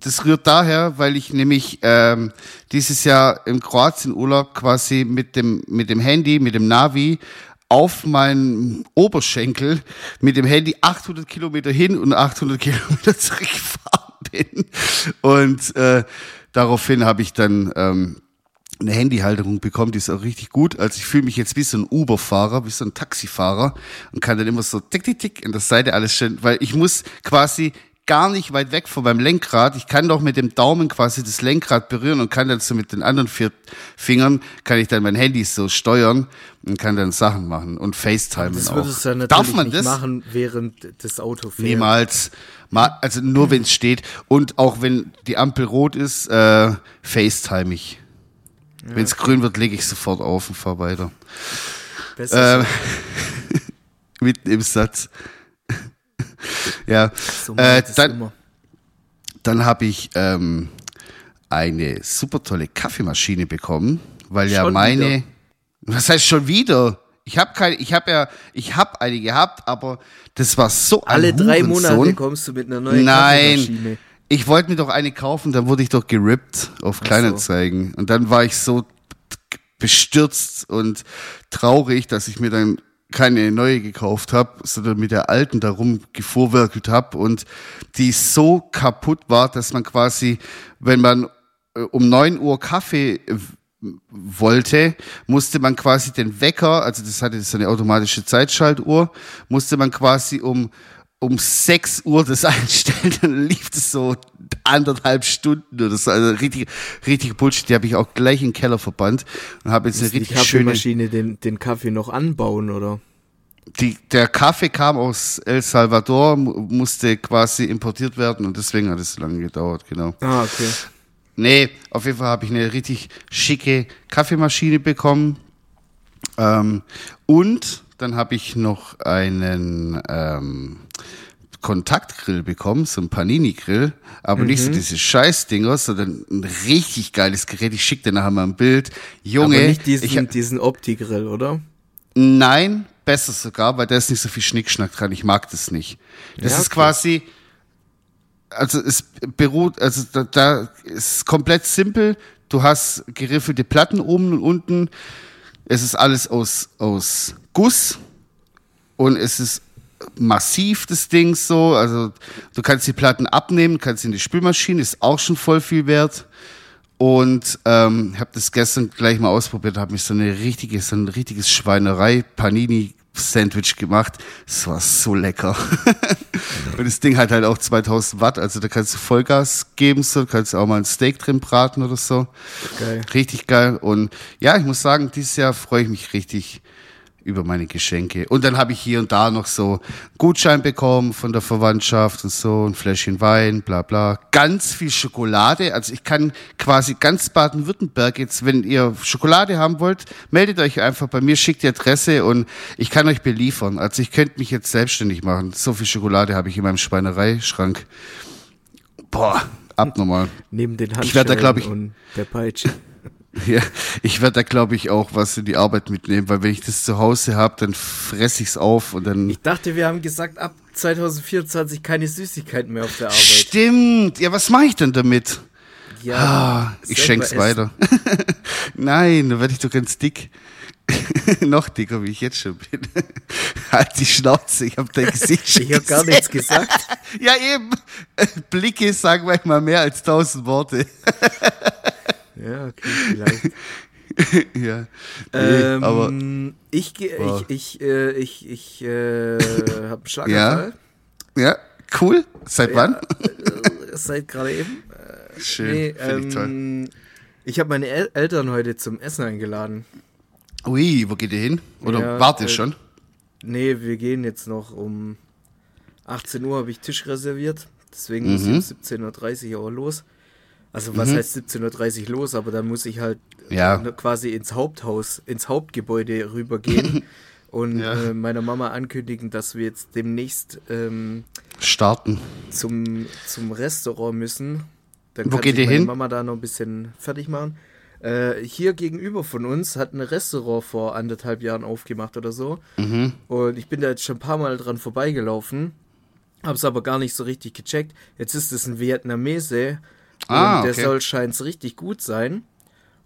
das rührt daher, weil ich nämlich ähm, dieses Jahr im Kroatien-Urlaub quasi mit dem mit dem Handy, mit dem Navi auf meinen Oberschenkel mit dem Handy 800 Kilometer hin und 800 [laughs] Kilometer zurückgefahren bin. Und äh, daraufhin habe ich dann ähm, eine Handyhalterung bekommen, die ist auch richtig gut. Also ich fühle mich jetzt wie so ein Uber-Fahrer, wie so ein Taxifahrer und kann dann immer so tick, tick, tick in der Seite alles schön, weil ich muss quasi gar nicht weit weg von meinem Lenkrad. Ich kann doch mit dem Daumen quasi das Lenkrad berühren und kann dann so mit den anderen vier Fingern, kann ich dann mein Handy so steuern und kann dann Sachen machen und FaceTime das auch. würdest du ja natürlich Darf man nicht das? machen, während das Auto fährt. Niemals. Also nur wenn es steht und auch wenn die Ampel rot ist, äh, FaceTime ich. Ja, wenn es okay. grün wird, lege ich sofort auf und fahre weiter. Besser äh, [laughs] mitten im Satz ja. So äh, dann dann habe ich ähm, eine super tolle Kaffeemaschine bekommen, weil schon ja meine. Wieder? [laughs] Was heißt schon wieder? Ich habe keine, ich habe ja, ich habe eine gehabt, aber das war so ein Alle drei Monate kommst du mit einer neuen Nein. Kaffeemaschine. Ich wollte mir doch eine kaufen, dann wurde ich doch gerippt auf Kleinanzeigen. So. Und dann war ich so bestürzt und traurig, dass ich mir dann keine neue gekauft habe, sondern mit der alten darum gevorwerkelt habe und die so kaputt war, dass man quasi, wenn man äh, um neun Uhr Kaffee äh, wollte, musste man quasi den Wecker, also das hatte so eine automatische Zeitschaltuhr, musste man quasi um um sechs Uhr das [laughs] einstellen, dann lief das so anderthalb Stunden oder so. Also richtig, richtig Bullshit. Die habe ich auch gleich in den Keller verbannt und habe jetzt eine richtig die schöne Maschine den, den Kaffee noch anbauen, oder? Die, der Kaffee kam aus El Salvador, musste quasi importiert werden und deswegen hat es so lange gedauert, genau. Ah, okay. Nee, auf jeden Fall habe ich eine richtig schicke Kaffeemaschine bekommen. Ähm, und dann habe ich noch einen ähm, Kontaktgrill bekommen, so ein Panini-Grill, aber mhm. nicht so mhm. diese Scheißdinger, sondern ein richtig geiles Gerät. Ich schicke dir nachher mal ein Bild. Junge. Aber nicht diesen, ich, diesen Opti-Grill, oder? Nein, besser sogar, weil da ist nicht so viel Schnickschnack dran. Ich mag das nicht. Das ja, okay. ist quasi, also es beruht, also da, da ist komplett simpel. Du hast geriffelte Platten oben und unten. Es ist alles aus, aus Guss und es ist massiv, das Ding so. Also du kannst die Platten abnehmen, kannst in die Spülmaschine, ist auch schon voll viel wert. und ähm, habe das gestern gleich mal ausprobiert, habe mich so eine richtige, so ein richtiges Schweinerei Panini Sandwich gemacht. Es war so lecker. [laughs] und das Ding hat halt auch 2000 Watt, also da kannst du Vollgas geben, so kannst du auch mal ein Steak drin braten oder so. Geil. Richtig geil. Und ja, ich muss sagen, dieses Jahr freue ich mich richtig über meine Geschenke. Und dann habe ich hier und da noch so Gutschein bekommen von der Verwandtschaft und so, ein Fläschchen Wein, bla bla. Ganz viel Schokolade. Also ich kann quasi ganz Baden-Württemberg jetzt, wenn ihr Schokolade haben wollt, meldet euch einfach bei mir, schickt die Adresse und ich kann euch beliefern. Also ich könnte mich jetzt selbstständig machen. So viel Schokolade habe ich in meinem Schweinereischrank. Boah, abnormal. Neben den Ich werd da, glaub ich- und der Peitsche. Ja, ich werde da glaube ich auch was in die Arbeit mitnehmen, weil wenn ich das zu Hause habe, dann fress ich's auf und dann Ich dachte, wir haben gesagt, ab 2024 keine Süßigkeiten mehr auf der Arbeit. Stimmt. Ja, was mache ich denn damit? Ja, Ah, ich schenk's essen. weiter. [laughs] Nein, dann werde ich doch ganz dick. [laughs] Noch dicker, wie ich jetzt schon bin. [laughs] halt die Schnauze, ich habe dein Gesicht schon Ich habe gar nichts gesagt. Ja, eben. Blicke sagen manchmal mehr als tausend Worte. Ja, okay, vielleicht. [laughs] ja. Ähm, aber ich, Boah. ich, ich, äh, ich, ich äh, habe einen [laughs] Schlaganfall. ja, cool. Seit wann? Äh, [laughs] seit gerade eben. Schön, Nee, finde ich toll. ähm, ich habe meine El Eltern heute zum Essen eingeladen. Ui, wo geht ihr hin? Oder Ja, wart ihr äh, schon? Nee, wir gehen jetzt noch um 18 Uhr, habe ich Tisch reserviert. Deswegen muss Mhm. ich um 17.30 Uhr auch los. Also was heißt 17.30 Uhr los, aber dann muss ich halt Ja. äh, quasi ins Haupthaus, ins Hauptgebäude rübergehen [laughs] und Ja. äh, meiner Mama ankündigen, dass wir jetzt demnächst ähm, Starten. zum, zum Restaurant müssen. Dann Wo geht ihr meine hin? Mama da noch ein bisschen fertig machen. Äh, hier gegenüber von uns hat ein Restaurant vor anderthalb Jahren aufgemacht oder so. Mhm. Und ich bin da jetzt schon ein paar Mal dran vorbeigelaufen, hab's aber gar nicht so richtig gecheckt. Jetzt ist es ein Vietnamese und Ah, der okay. soll scheint's richtig gut sein.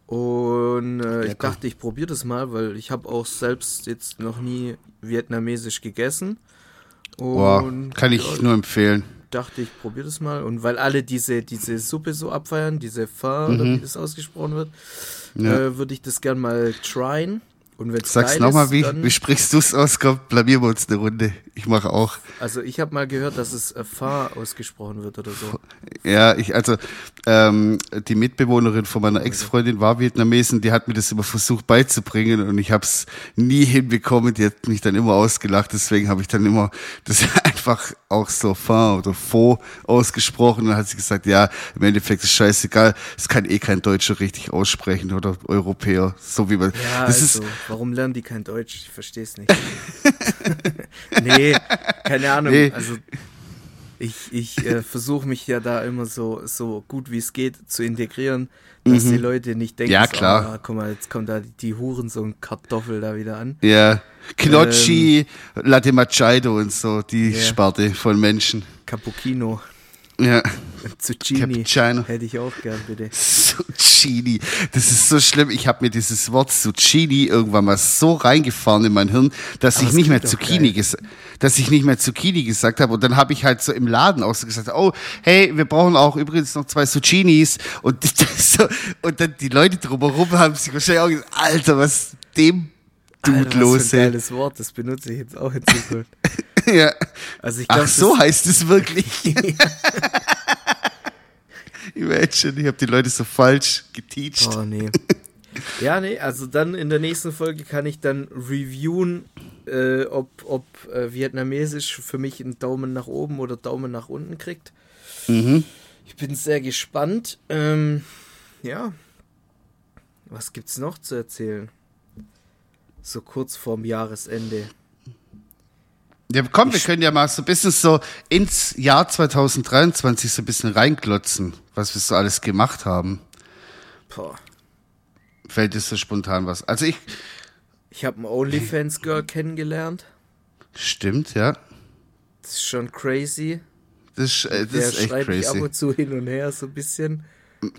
Und äh, ich dachte, ich probiere das mal, weil ich habe auch selbst jetzt noch nie vietnamesisch gegessen. Boah, Und kann ich ja, nur empfehlen. dachte ich, probiere das mal. Und weil alle diese, diese Suppe so abfeiern, diese Pho, oder wie das ausgesprochen wird, Mhm. Ja. äh, würde ich das gern mal tryen. Und wenn es Sag's nochmal, wie, wie sprichst du's aus? Komm, blamieren wir uns eine Runde. Ich mache auch. Also ich habe mal gehört, dass es äh, Pho ausgesprochen wird oder so. Ja, ich, also ähm, die Mitbewohnerin von meiner Ex-Freundin war Vietnamesin, die hat mir das immer versucht beizubringen und ich habe es nie hinbekommen. Die hat mich dann immer ausgelacht, deswegen habe ich dann immer das [laughs] einfach auch so Fin oder Faux ausgesprochen. Und dann hat sie gesagt, ja, im Endeffekt ist scheißegal, es kann eh kein Deutscher richtig aussprechen oder Europäer, so wie man. Ja, das also, ist warum lernen die kein Deutsch? Ich verstehe es nicht. [laughs] nee, keine Ahnung. Nee. Also ich, ich äh, versuche mich ja da immer so, so gut wie es geht zu integrieren, dass die Leute nicht denken, Mhm. Ja, so, klar. ah, guck mal, jetzt kommt da die Huren so ein Kartoffel da wieder an. ja Gnocchi, Latte Machado und so, die Ja. Sparte von Menschen. Cappuccino, Ja. Zucchini. Cappuccino. Hätte ich auch gern, bitte. Zucchini. Das ist so schlimm. Ich habe mir dieses Wort Zucchini irgendwann mal so reingefahren in mein Hirn, dass Aber ich nicht mehr Zucchini gesagt, dass ich nicht mehr Zucchini gesagt habe. Und dann habe ich halt so im Laden auch so gesagt, oh, hey, wir brauchen auch übrigens noch zwei Zucchinis. Und, [laughs] das so, und dann die Leute drumherum haben sich wahrscheinlich auch gesagt, Alter, was ist dem Dude Alter, was los, ey? geiles Wort, das benutze ich jetzt auch in Zukunft. [laughs] [laughs] Ja. Also ich glaube, Ach so heißt es wirklich. [laughs] [laughs] Imagine, ich habe die Leute so falsch geteacht. Oh nee. Ja, nee, also dann in der nächsten Folge kann ich dann reviewen, äh, ob, ob äh, Vietnamesisch für mich einen Daumen nach oben oder Daumen nach unten kriegt. Mhm. Ich bin sehr gespannt. Ähm, ja. Was gibt's noch zu erzählen? So kurz vorm Jahresende. Ja, komm, wir können ja mal so ein bisschen so ins Jahr 2023 so ein bisschen reinklotzen, was wir so alles gemacht haben. Boah. Fällt dir so spontan was? Also ich, Ich habe ein OnlyFans-Girl kennengelernt. stimmt, ja. Das ist schon crazy. Das, ist, äh, Der das ist echt schreibe ich ab crazy. und zu hin und her so ein bisschen.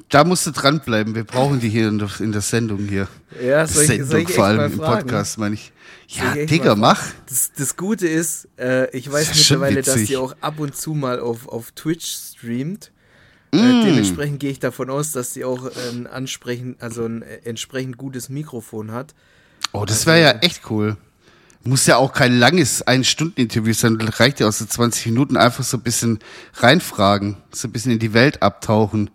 Da musst du dranbleiben. Wir brauchen die hier in der, in der Sendung hier. Ja, soll ich, soll Sendung ich echt vor allem im? Podcast, meine ich. Soll Ja, ich Digga, mach. Das, das Gute ist, äh, ich weiß schon mittlerweile, dass die auch ab und zu mal auf, auf Twitch streamt. Äh, mm. dementsprechend gehe ich davon aus, dass sie auch ein ansprechend, also ein entsprechend gutes Mikrofon hat. Oh, das wäre ja echt cool. Muss ja auch kein langes Ein-Stunden-Interview sein, reicht ja auch so 20 Minuten einfach so ein bisschen reinfragen, so ein bisschen in die Welt abtauchen.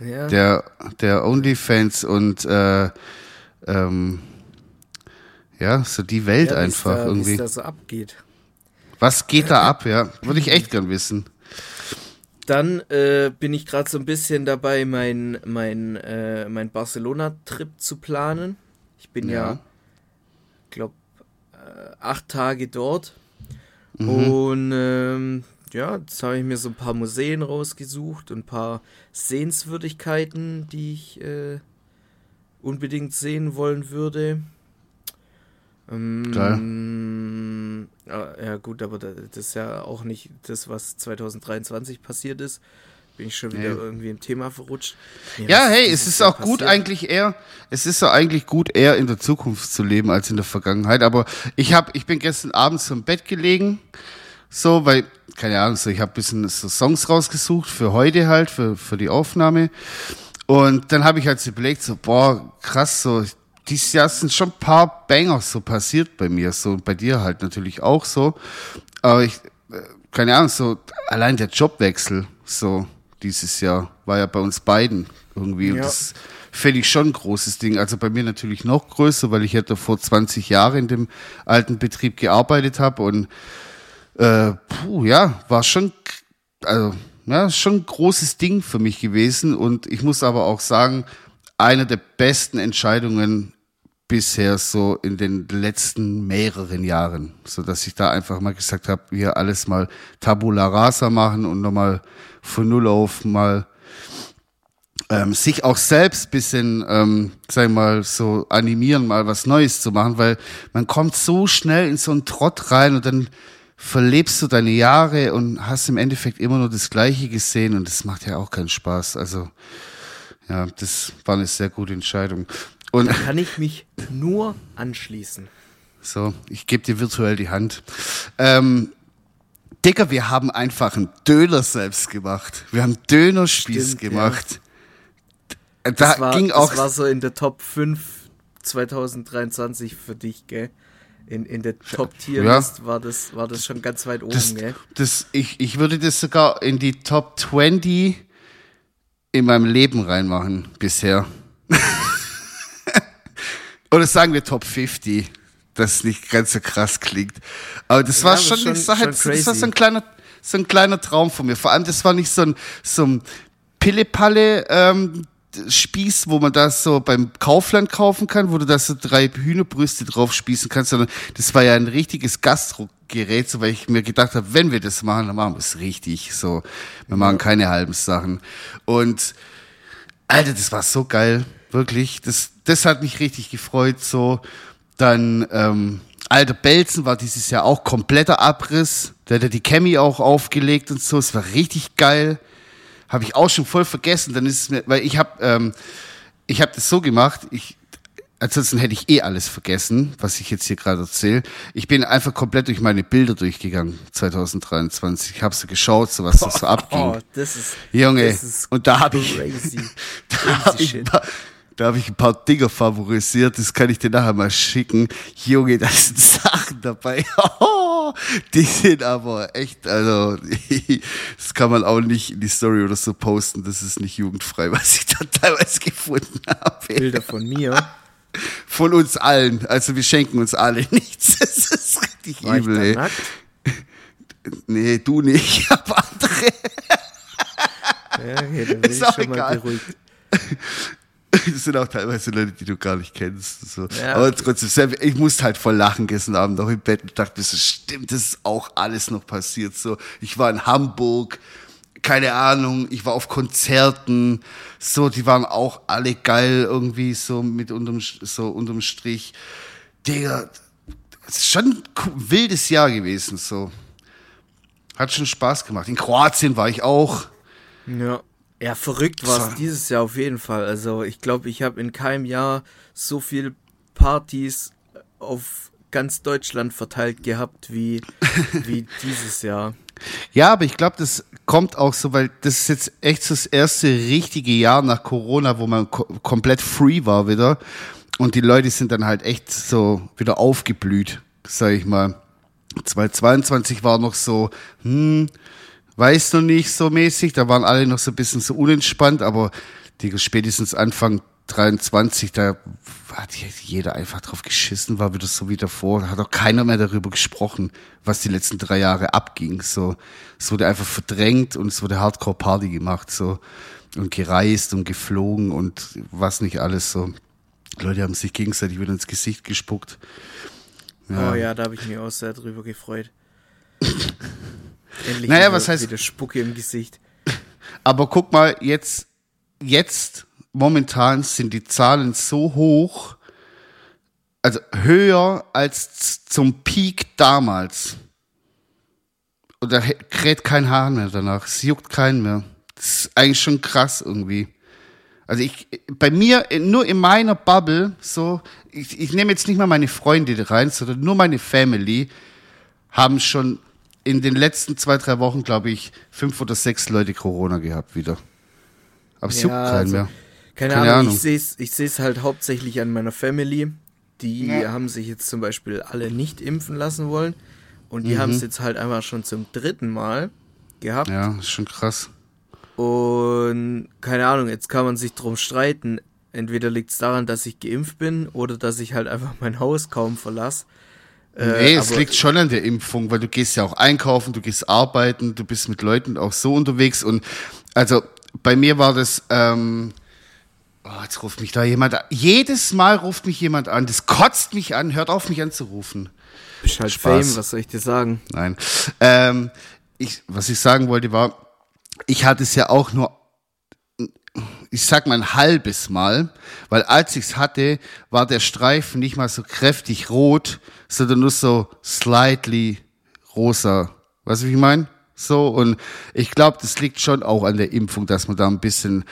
Ja. Der, der OnlyFans und äh, ähm, ja, so die Welt ja, einfach da, irgendwie. Was da so abgeht. Was geht da ab, ja? Würde ich echt gern wissen. Dann äh, bin ich gerade so ein bisschen dabei, mein, mein, äh, mein Barcelona-Trip zu planen. Ich bin ja, ja glaube, äh, acht Tage dort. Mhm. Und ähm, ja, jetzt habe ich mir so ein paar Museen rausgesucht und ein paar Sehenswürdigkeiten, die ich äh, unbedingt sehen wollen würde. Ähm, Geil. Ja, gut, aber das ist ja auch nicht das, was 2023 passiert ist. Bin ich schon wieder nee. irgendwie im Thema verrutscht. Ja, ja hey, es ist auch gut eigentlich eher, es ist so eigentlich gut eher in der Zukunft zu leben als in der Vergangenheit. Aber ich hab, ich bin gestern Abend zum Bett gelegen, so, weil, keine Ahnung, so, ich habe bisschen so Songs rausgesucht für heute halt, für, für die Aufnahme. Und dann habe ich halt so überlegt, so, boah, krass, so, dieses Jahr sind schon ein paar Banger so passiert bei mir, so, und bei dir halt natürlich auch so. Aber ich, äh, keine Ahnung, so, allein der Jobwechsel, so, dieses Jahr. War ja bei uns beiden irgendwie. Ja. das fände ich schon ein großes Ding. Also bei mir natürlich noch größer, weil ich ja vor 20 Jahren in dem alten Betrieb gearbeitet habe und äh, puh, ja, war schon, also ja, schon ein großes Ding für mich gewesen. Und ich muss aber auch sagen, eine der besten Entscheidungen bisher so in den letzten mehreren Jahren, so dass ich da einfach mal gesagt habe, wir alles mal Tabula Rasa machen und nochmal von Null auf mal ähm, sich auch selbst bisschen, ähm, sag ich mal, so animieren, mal was Neues zu machen, weil man kommt so schnell in so einen Trott rein und dann verlebst du deine Jahre und hast im Endeffekt immer nur das Gleiche gesehen und das macht ja auch keinen Spaß. Also ja, das war eine sehr gute Entscheidung. Und da kann ich mich nur anschließen. So, ich gebe dir virtuell die Hand. Ähm, Digga, wir haben einfach einen Döner selbst gemacht. Wir haben Dönerspieß Stimmt, gemacht. Ja. Da das war, ging auch. Das war so in der Top 5 2023 für dich, gell? In, in der Top-Tier-List ja. war, das, war das schon ganz weit oben, das? Das, ich, ich würde das sogar in die Top 20 in meinem Leben reinmachen, bisher. [laughs] Oder sagen wir Top 50 das nicht ganz so krass klingt. Aber das war schon, schon, das war halt, das war so ein kleiner, so ein kleiner Traum von mir. Vor allem, das war nicht so ein, so ein Pillepalle, ähm, Spieß, wo man das so beim Kaufland kaufen kann, wo du da so drei Hühnerbrüste drauf spießen kannst, sondern das war ja ein richtiges Gastrogerät, so weil ich mir gedacht habe, wenn wir das machen, dann machen wir es richtig. So, wir machen keine halben Sachen. Und Alter, das war so geil, wirklich. Das, das hat mich richtig gefreut. So, dann ähm, Alter Belzen war dieses Jahr auch kompletter Abriss. Der hat die Chemie auch aufgelegt und so. Es war richtig geil. Habe ich auch schon voll vergessen. Dann ist es mir, weil ich habe ähm, ich habe das so gemacht. Ich ansonsten hätte ich eh alles vergessen, was ich jetzt hier gerade erzähle. Ich bin einfach komplett durch meine Bilder durchgegangen 2023. Ich habe so geschaut, so was das so abging. Oh, das ist Junge. Das ist und da habe ich [laughs] da habe ich, da habe ich ein paar Dinger favorisiert, das kann ich dir nachher mal schicken. Junge, da sind [laughs] Sachen dabei. [laughs] die sind aber echt, also, [laughs] das kann man auch nicht in die Story oder so posten. Das ist nicht jugendfrei, was ich da teilweise gefunden habe. Bilder von mir. Von uns allen. Also wir schenken uns alle [laughs] nichts. Das ist richtig War übel, ey. Nackt? [laughs] Nee, du nicht, aber andere. Ja, okay, dann bin ist ich schon egal. mal beruhigt. [laughs] Das sind auch teilweise Leute, die du gar nicht kennst. So. Ja. Aber trotzdem, ich musste halt voll lachen gestern Abend auch im Bett und dachte mir so, stimmt, das ist auch alles noch passiert. So, ich war in Hamburg, keine Ahnung, ich war auf Konzerten, so, die waren auch alle geil irgendwie so mit unterm, so unterm Strich. Digga, es ist schon ein wildes Jahr gewesen, so. Hat schon Spaß gemacht. In Kroatien war ich auch. Ja. Ja, verrückt war es dieses Jahr auf jeden Fall. Also ich glaube, ich habe in keinem Jahr so viel Partys auf ganz Deutschland verteilt gehabt wie, [laughs] wie dieses Jahr. Ja, aber ich glaube, das kommt auch so, weil das ist jetzt echt so das erste richtige Jahr nach Corona, wo man ko komplett free war wieder. Und die Leute sind dann halt echt so wieder aufgeblüht, sag ich mal. 2022 war noch so, hm, weiß noch nicht so mäßig, da waren alle noch so ein bisschen so unentspannt, aber die spätestens Anfang 23, da hat jeder einfach drauf geschissen, war wieder so wie davor. Da hat auch keiner mehr darüber gesprochen, was die letzten drei Jahre abging. So, es wurde einfach verdrängt und es wurde Hardcore-Party gemacht, so. Und gereist und geflogen und was nicht alles so. Die Leute haben sich gegenseitig wieder ins Gesicht gespuckt. Ja. Oh ja, da habe ich mich auch sehr drüber gefreut. Endlich naja, wieder, was heißt. Wieder Spucke im Gesicht. Aber guck mal, jetzt, jetzt momentan sind die Zahlen so hoch, also höher als zum Peak damals. Und da kräht kein Haar mehr danach. Es juckt keinen mehr. Das ist eigentlich schon krass irgendwie. Also ich, bei mir, nur in meiner Bubble, so, ich, ich nehme jetzt nicht mal meine Freunde rein, sondern nur meine Family, haben schon in den letzten zwei, drei Wochen, glaube ich, fünf oder sechs Leute Corona gehabt wieder. Aber es ja, juckt keinen also, mehr. Keine, Keine Ahnung, Ahnung, ich sehe es ich seh's halt hauptsächlich an meiner Family. Die ja. haben sich jetzt zum Beispiel alle nicht impfen lassen wollen. Und die mhm. haben es jetzt halt einfach schon zum dritten Mal gehabt. Ja, ist schon krass. Und keine Ahnung, jetzt kann man sich drum streiten. Entweder liegt es daran, dass ich geimpft bin oder dass ich halt einfach mein Haus kaum verlasse. Äh, nee, es liegt schon an der Impfung, weil du gehst ja auch einkaufen, du gehst arbeiten, du bist mit Leuten auch so unterwegs. Und also bei mir war das, ähm, Oh, jetzt ruft mich da jemand an. Jedes Mal ruft mich jemand an. Das kotzt mich an. Hört auf, mich anzurufen. Bist halt Spaß. Fame, was soll ich dir sagen? Nein. Ähm, ich, was ich sagen wollte war, ich hatte es ja auch nur, ich sag mal ein halbes Mal, weil als ich es hatte, war der Streifen nicht mal so kräftig rot, sondern nur so slightly rosa. Weißt du, wie ich meine? So, und ich glaube, das liegt schon auch an der Impfung, dass man da ein bisschen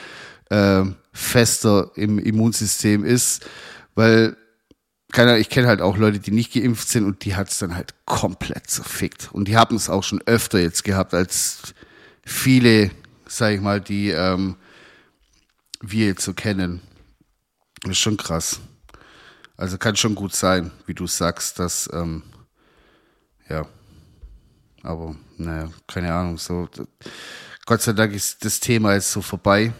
äh, fester im Immunsystem ist, weil keiner, ich kenne halt auch Leute, die nicht geimpft sind und die hat es dann halt komplett zerfickt. Und die haben es auch schon öfter jetzt gehabt als viele, sag ich mal, die ähm, wir jetzt so kennen. Das ist schon krass. Also kann schon gut sein, wie du sagst, dass ähm, ja, aber naja, keine Ahnung. So, Gott sei Dank ist das Thema jetzt so vorbei.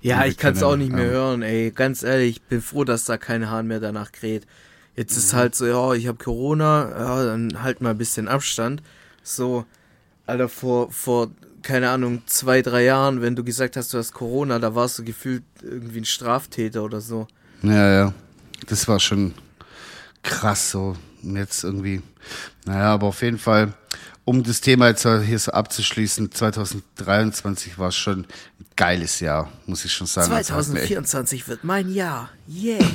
Ja, ich kann es auch nicht mehr ähm, hören, ey. Ganz ehrlich, ich bin froh, dass da kein Hahn mehr danach kräht. Jetzt mhm. ist halt so, ja, ich habe Corona, ja, dann halt mal ein bisschen Abstand. So, Alter, vor, vor, keine Ahnung, zwei, drei Jahren, wenn du gesagt hast, du hast Corona, da warst du gefühlt irgendwie ein Straftäter oder so. Ja, ja. Das war schon krass so. Und jetzt irgendwie, naja, aber auf jeden Fall, um das Thema jetzt hier so abzuschließen, 2023 war schon ein geiles Jahr, muss ich schon sagen. 2024 also wird mein Jahr. Yay. [laughs]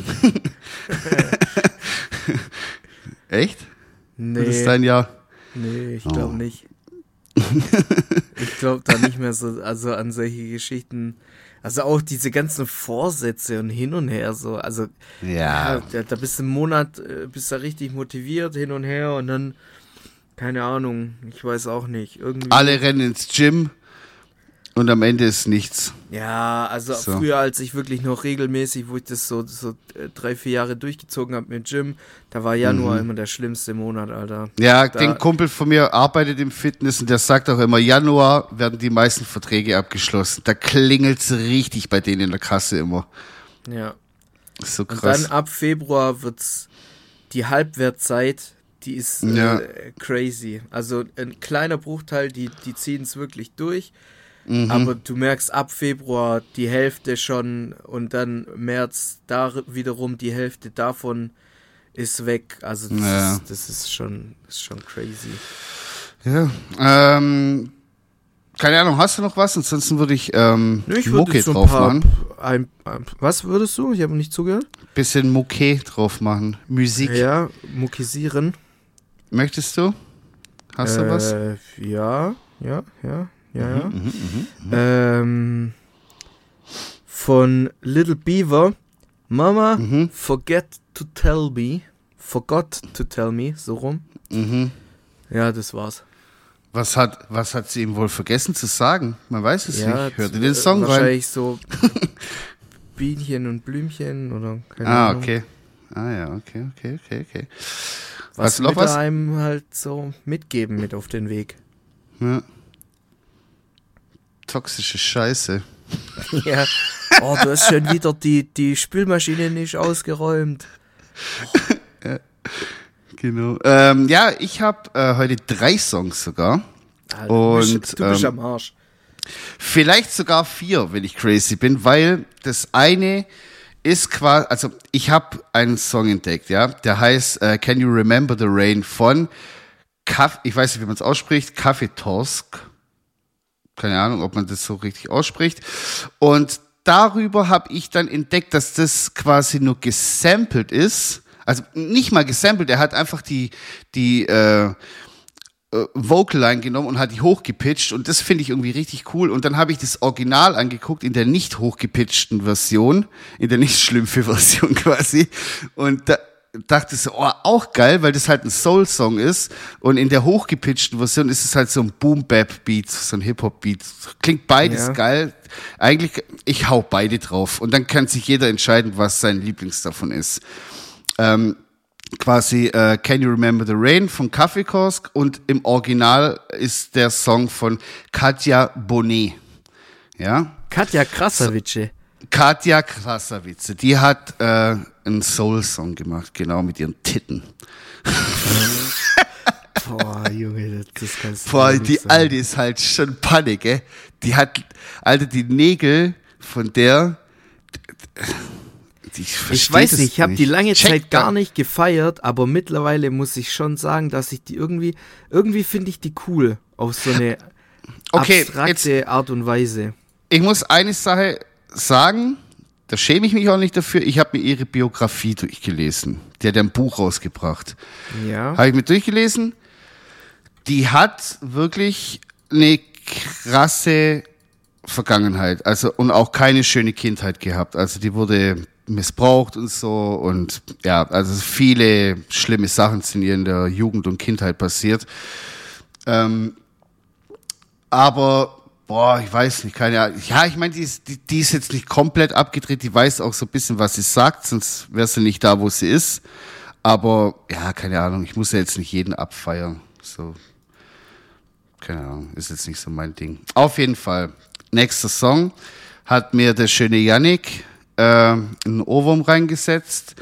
echt? Nee. Das ist dein Jahr? Nee, ich glaube oh. nicht. [laughs] ich glaube da nicht mehr so, also an solche Geschichten. Also auch diese ganzen Vorsätze und hin und her so. Also ja, ja da bist du einen Monat, äh, bist du richtig motiviert hin und her und dann keine Ahnung, ich weiß auch nicht. Irgendwie Alle rennen ins Gym und am Ende ist nichts. Ja, also so. früher, als ich wirklich noch regelmäßig, wo ich das so, so äh, drei, vier Jahre durchgezogen habe mit Gym, da war Januar mhm. immer der schlimmste Monat, Alter. Ja, da, den Kumpel von mir arbeitet im Fitness und der sagt auch immer, Januar werden die meisten Verträge abgeschlossen. Da klingelt es richtig bei denen in der Kasse immer. Ja. So krass. Und dann ab Februar wird's die Halbwertzeit die ist äh, ja. crazy. Also ein kleiner Bruchteil, die, die ziehen es wirklich durch. Mhm. Aber du merkst ab Februar die Hälfte schon und dann März da wiederum die Hälfte davon ist weg. Also das, ja. ist, das ist, schon, ist schon crazy. Ja. Ähm, keine Ahnung, hast du noch was? Ansonsten würde ich, ähm, Nö, ich Mucke so drauf machen. Ein, ein, was würdest du? Ich habe nicht zugehört. Bisschen Mucke drauf machen. Musik. Ja, muckisieren. Möchtest du? Hast du was? Äh, ja, ja, ja, ja, ja. Mhm, mh, mh, mh. Ähm, von Little Beaver. Mama, mhm. forget to tell me. Forgot to Tell Me, so rum. Mhm. Ja, das war's. Was hat, was hat sie ihm wohl vergessen zu sagen? Man weiß es Ja, nicht. Hört ihr den Song rein? Wahrscheinlich so [laughs] Bienchen und Blümchen oder keine Ah, Ahnung. okay. Ah ja, okay, okay, okay, okay. Was du noch was? einem halt so mitgeben mit auf den Weg. Ja. Toxische Scheiße. [laughs] ja. Oh, du hast schon wieder die, die Spülmaschine nicht ausgeräumt. [laughs] Genau. Ähm, ja, ich habe äh, heute drei Songs sogar. Alter, du bist, Und, du bist ähm, am Arsch. Vielleicht sogar vier, wenn ich crazy bin, weil das eine ist quasi, also ich habe einen Song entdeckt, ja, der heißt äh, Can You Remember the Rain von Kaff, ich weiß nicht, wie man es ausspricht, Kaffeetorsk. Keine Ahnung, ob man das so richtig ausspricht. Und darüber habe ich dann entdeckt, dass das quasi nur gesampelt ist. Also nicht mal gesampelt, er hat einfach die, die äh, äh, Vocal-Line genommen und hat die hochgepitcht und das finde ich irgendwie richtig cool. Und dann habe ich das Original angeguckt in der nicht hochgepitchten Version, in der nicht schlimmfe Version [laughs] quasi. Und da dachte so, oh, auch geil, weil das halt ein Soul-Song ist. Und in der hochgepitchten Version ist es halt so ein Boom-Bap-Beat, so ein Hip-Hop-Beat. Klingt beides Ja. geil. Eigentlich, ich hau beide drauf. Und dann kann sich jeder entscheiden, was sein Lieblings davon ist ähm, quasi äh, Can You Remember the Rain von Kaffeekorsk und im Original ist der Song von Katja Bonet. Ja, Katja Krasavice. Katja Krasavice, die hat äh, einen Soul-Song gemacht, genau mit ihren Titten. [laughs] Boah, Junge, das, kannst du [laughs] Boah, die sagen. Alte ist halt schon Panik, ey. Die hat, Alter, die Nägel von der. Ich versteh weiß nicht, ich habe die lange Check Zeit gar nicht gefeiert, aber mittlerweile muss ich schon sagen, dass ich die irgendwie, irgendwie finde ich die cool auf so eine Okay, abstrakte Art und Weise. Ich muss eine Sache sagen, da schäme ich mich auch nicht dafür. Ich habe mir ihre Biografie durchgelesen. Die hat ja ein Buch rausgebracht. Ja. Habe ich mir durchgelesen. Die hat wirklich eine krasse Vergangenheit. Also und auch keine schöne Kindheit gehabt. Also die wurde missbraucht und so und ja, also viele schlimme Sachen sind ihr in der Jugend und Kindheit passiert. Ähm, aber boah, ich weiß nicht, keine Ahnung. Ja, ich meine, die ist, die, die ist jetzt nicht komplett abgedreht, die weiß auch so ein bisschen, was sie sagt, sonst wäre sie nicht da, wo sie ist. Aber ja, keine Ahnung, ich muss ja jetzt nicht jeden abfeiern. So, keine Ahnung, ist jetzt nicht so mein Ding. Auf jeden Fall, nächster Song hat mir der schöne Yannick äh, einen Ohrwurm reingesetzt.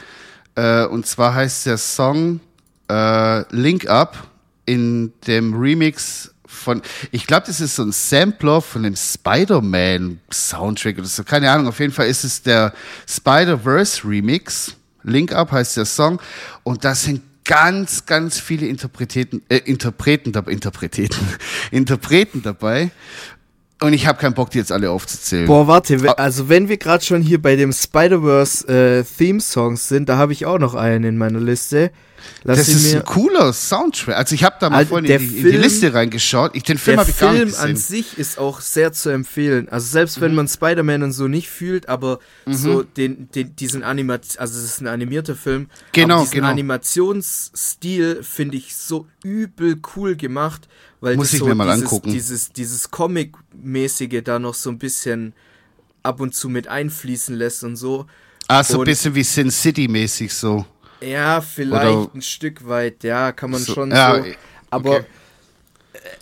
Äh, und zwar heißt der Song äh, Link Up in dem Remix von, ich glaube, das ist so ein Sampler von dem Spider-Man Soundtrack oder so. Keine Ahnung, auf jeden Fall ist es der Spider-Verse Remix. Link Up heißt der Song. Und das sind ganz, ganz viele Interpreten, äh, Interpreten, dabei, Interpreten, [laughs] Interpreten dabei. Und ich habe keinen Bock, die jetzt alle aufzuzählen. Boah, warte, we- also wenn wir gerade schon hier bei dem Spider-Verse äh, Theme-Songs sind, da habe ich auch noch einen in meiner Liste. Lass das ist ein cooler Soundtrack. Also ich habe da mal vorhin der in die, in die Film- Liste reingeschaut. Ich, den Film Der habe ich gar nicht Film gesehen. an sich ist auch sehr zu empfehlen. Also selbst Mhm. wenn man Spider-Man und so nicht fühlt, aber so den, den, diesen Animat, also es ist ein animierter Film. Genau, diesen genau. Animationsstil finde ich so übel cool gemacht, weil Muss ich so mir mal dieses, angucken. dieses, dieses Comic-mäßige da noch so ein bisschen ab und zu mit einfließen lässt und so. ah, so ein und- bisschen wie Sin City mäßig so. Ja, vielleicht Oder- ein Stück weit, ja, kann man So, schon ja, so. okay. Aber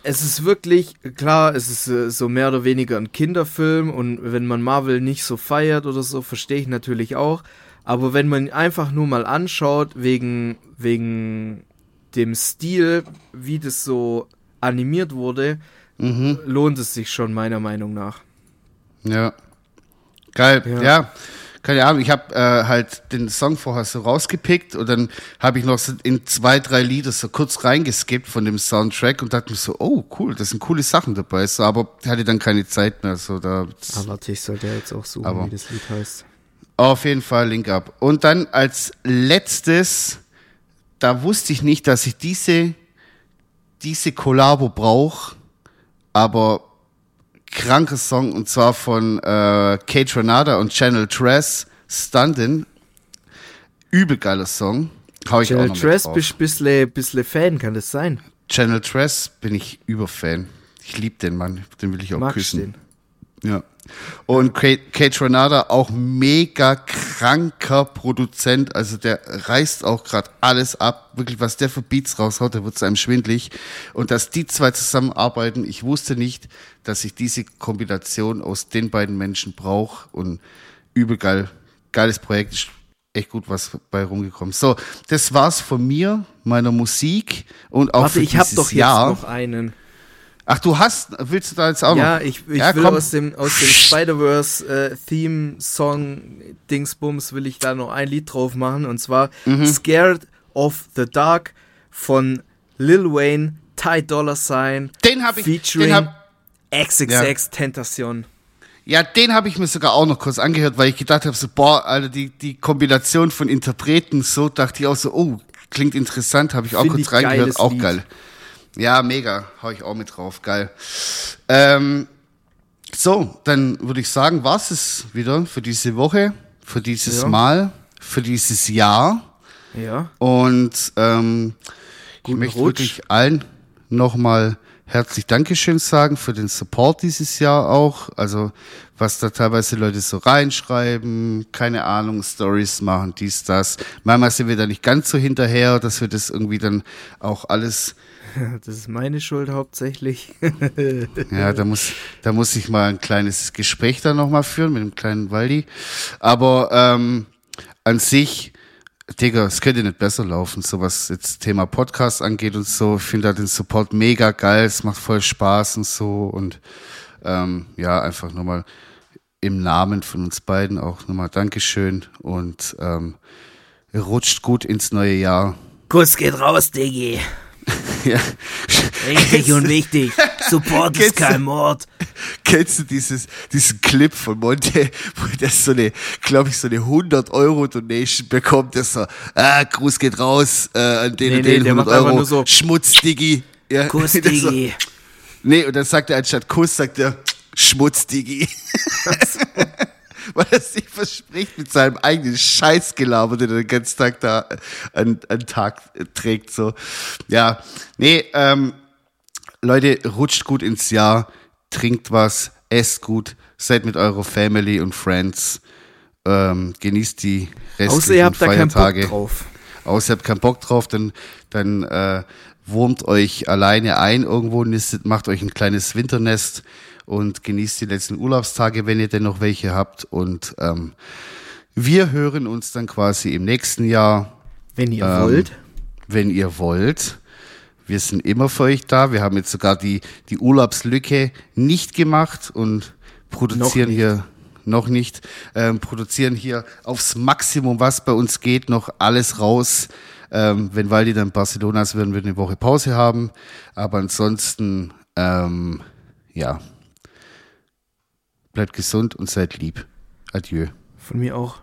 es ist wirklich, klar, es ist äh, so mehr oder weniger ein Kinderfilm und wenn man Marvel nicht so feiert oder so, verstehe ich natürlich auch. Aber wenn man ihn einfach nur mal anschaut, wegen, wegen dem Stil, wie das so animiert wurde, Mhm. lohnt es sich schon meiner Meinung nach. Ja. Geil. Ja. Ja. Keine Ahnung, ich habe äh, halt den Song vorher so rausgepickt und dann habe ich noch so in zwei, drei Lieder so kurz reingeskippt von dem Soundtrack und dachte mir so, oh cool, das sind coole Sachen dabei. So, aber hatte dann keine Zeit mehr. So, da Ah, warte, ich sollte jetzt auch suchen, Aber- wie das Lied heißt. Auf jeden Fall Link Up. Und dann als letztes, da wusste ich nicht, dass ich diese, diese Kollabo brauche, aber kranker Song und zwar von äh, Kate Renata und Channel Tress, Stundin. Übel geiler Song. Hau ich Channel auch noch Tress bist ein bisschen, bisschen Fan, kann das sein? Channel Tress bin ich Überfan. Ich liebe den Mann, den will ich auch Magst küssen. den? Ja. Und Kate, Kate Renata auch mega kranker Produzent. Also der reißt auch gerade alles ab. Wirklich, was der für Beats raushaut, da wird es einem schwindlig. Und dass die zwei zusammenarbeiten, ich wusste nicht, dass ich diese Kombination aus den beiden Menschen brauche. Und übel geil. Geiles Projekt. Echt gut was bei rumgekommen. So, das war's von mir, meiner Musik und auch Warte, für ich habe doch jetzt Jahr. noch einen. Ach, du hast, willst du da jetzt auch noch? Ja, ich, ich Ja, will komm. aus dem, aus dem Spider-Verse äh, will ich da noch ein Lied drauf machen und zwar Mhm. Scared of the Dark von Lil Wayne, Ty Dollar Sign, Den hab ich- featuring den hab- XXX Tentacion. Ja, den habe ich mir sogar auch noch kurz angehört, weil ich gedacht habe, so, boah, Alter, die, die Kombination von Interpreten, so dachte ich auch so, oh, klingt interessant, habe ich auch Find kurz ich reingehört, auch Lied. geil. Ja, mega, hau ich auch mit drauf, geil. Ähm, so, dann würde ich sagen, war's es wieder für diese Woche, für dieses Ja. Mal, für dieses Jahr. Ja. Und ähm, ich möchte Rutsch. wirklich allen nochmal herzlich Dankeschön sagen für den Support dieses Jahr auch. Also was da teilweise Leute so reinschreiben, keine Ahnung, Stories machen, dies, das. Manchmal sind wir da nicht ganz so hinterher, dass wir das irgendwie dann auch alles [laughs] Das ist meine Schuld hauptsächlich. [laughs] Ja, da muss, da muss ich mal ein kleines Gespräch dann nochmal führen mit dem kleinen Waldi. Aber ähm, an sich, Digga, es könnte nicht besser laufen, so was jetzt Thema Podcast angeht und so. Ich finde da den Support mega geil, es macht voll Spaß und so. Und ähm, ja, einfach nochmal im Namen von uns beiden auch nochmal Dankeschön und ähm, rutscht gut ins neue Jahr. Kuss geht raus, Diggi. Ja. Richtig und wichtig. Support ist kein Mord. Kennst du dieses, diesen Clip von Monte, wo der so eine, glaube ich, so eine 100 Euro Donation bekommt, dass er, ah, Gruß geht raus, äh, an den Nee, und nee, den der 100 macht einfach Euro, nur so, Schmutzdigi. Ja, Kuss, [laughs] das so- Diggi. Nee, und dann sagt er anstatt Kuss, sagt er Schmutzdigi. Weil er sich verspricht mit seinem eigenen Scheißgelaber, den er den ganzen Tag da an, an Tag äh, trägt, so. Ja, nee, ähm, Leute, rutscht gut ins Jahr, trinkt was, esst gut, seid mit eurer Family und Friends, ähm, genießt die restlichen Außer ihr habt da keinen Feiertage. Bock drauf. Außer ihr habt keinen Bock drauf, dann, dann äh, wurmt euch alleine ein irgendwo, nistet, macht euch ein kleines Winternest und genießt die letzten Urlaubstage, wenn ihr denn noch welche habt. Und ähm, wir hören uns dann quasi im nächsten Jahr, Wenn ihr Ähm, wollt. wenn ihr wollt. Wir sind immer für euch da. Wir haben jetzt sogar die, die Urlaubslücke nicht gemacht und produzieren Noch hier noch nicht, ähm, produzieren hier aufs Maximum, was bei uns geht, noch alles raus. Ähm, wenn Waldi dann in Barcelona ist, werden wir eine Woche Pause haben. Aber ansonsten, ähm, ja, bleibt gesund und seid lieb. Adieu. Von mir auch.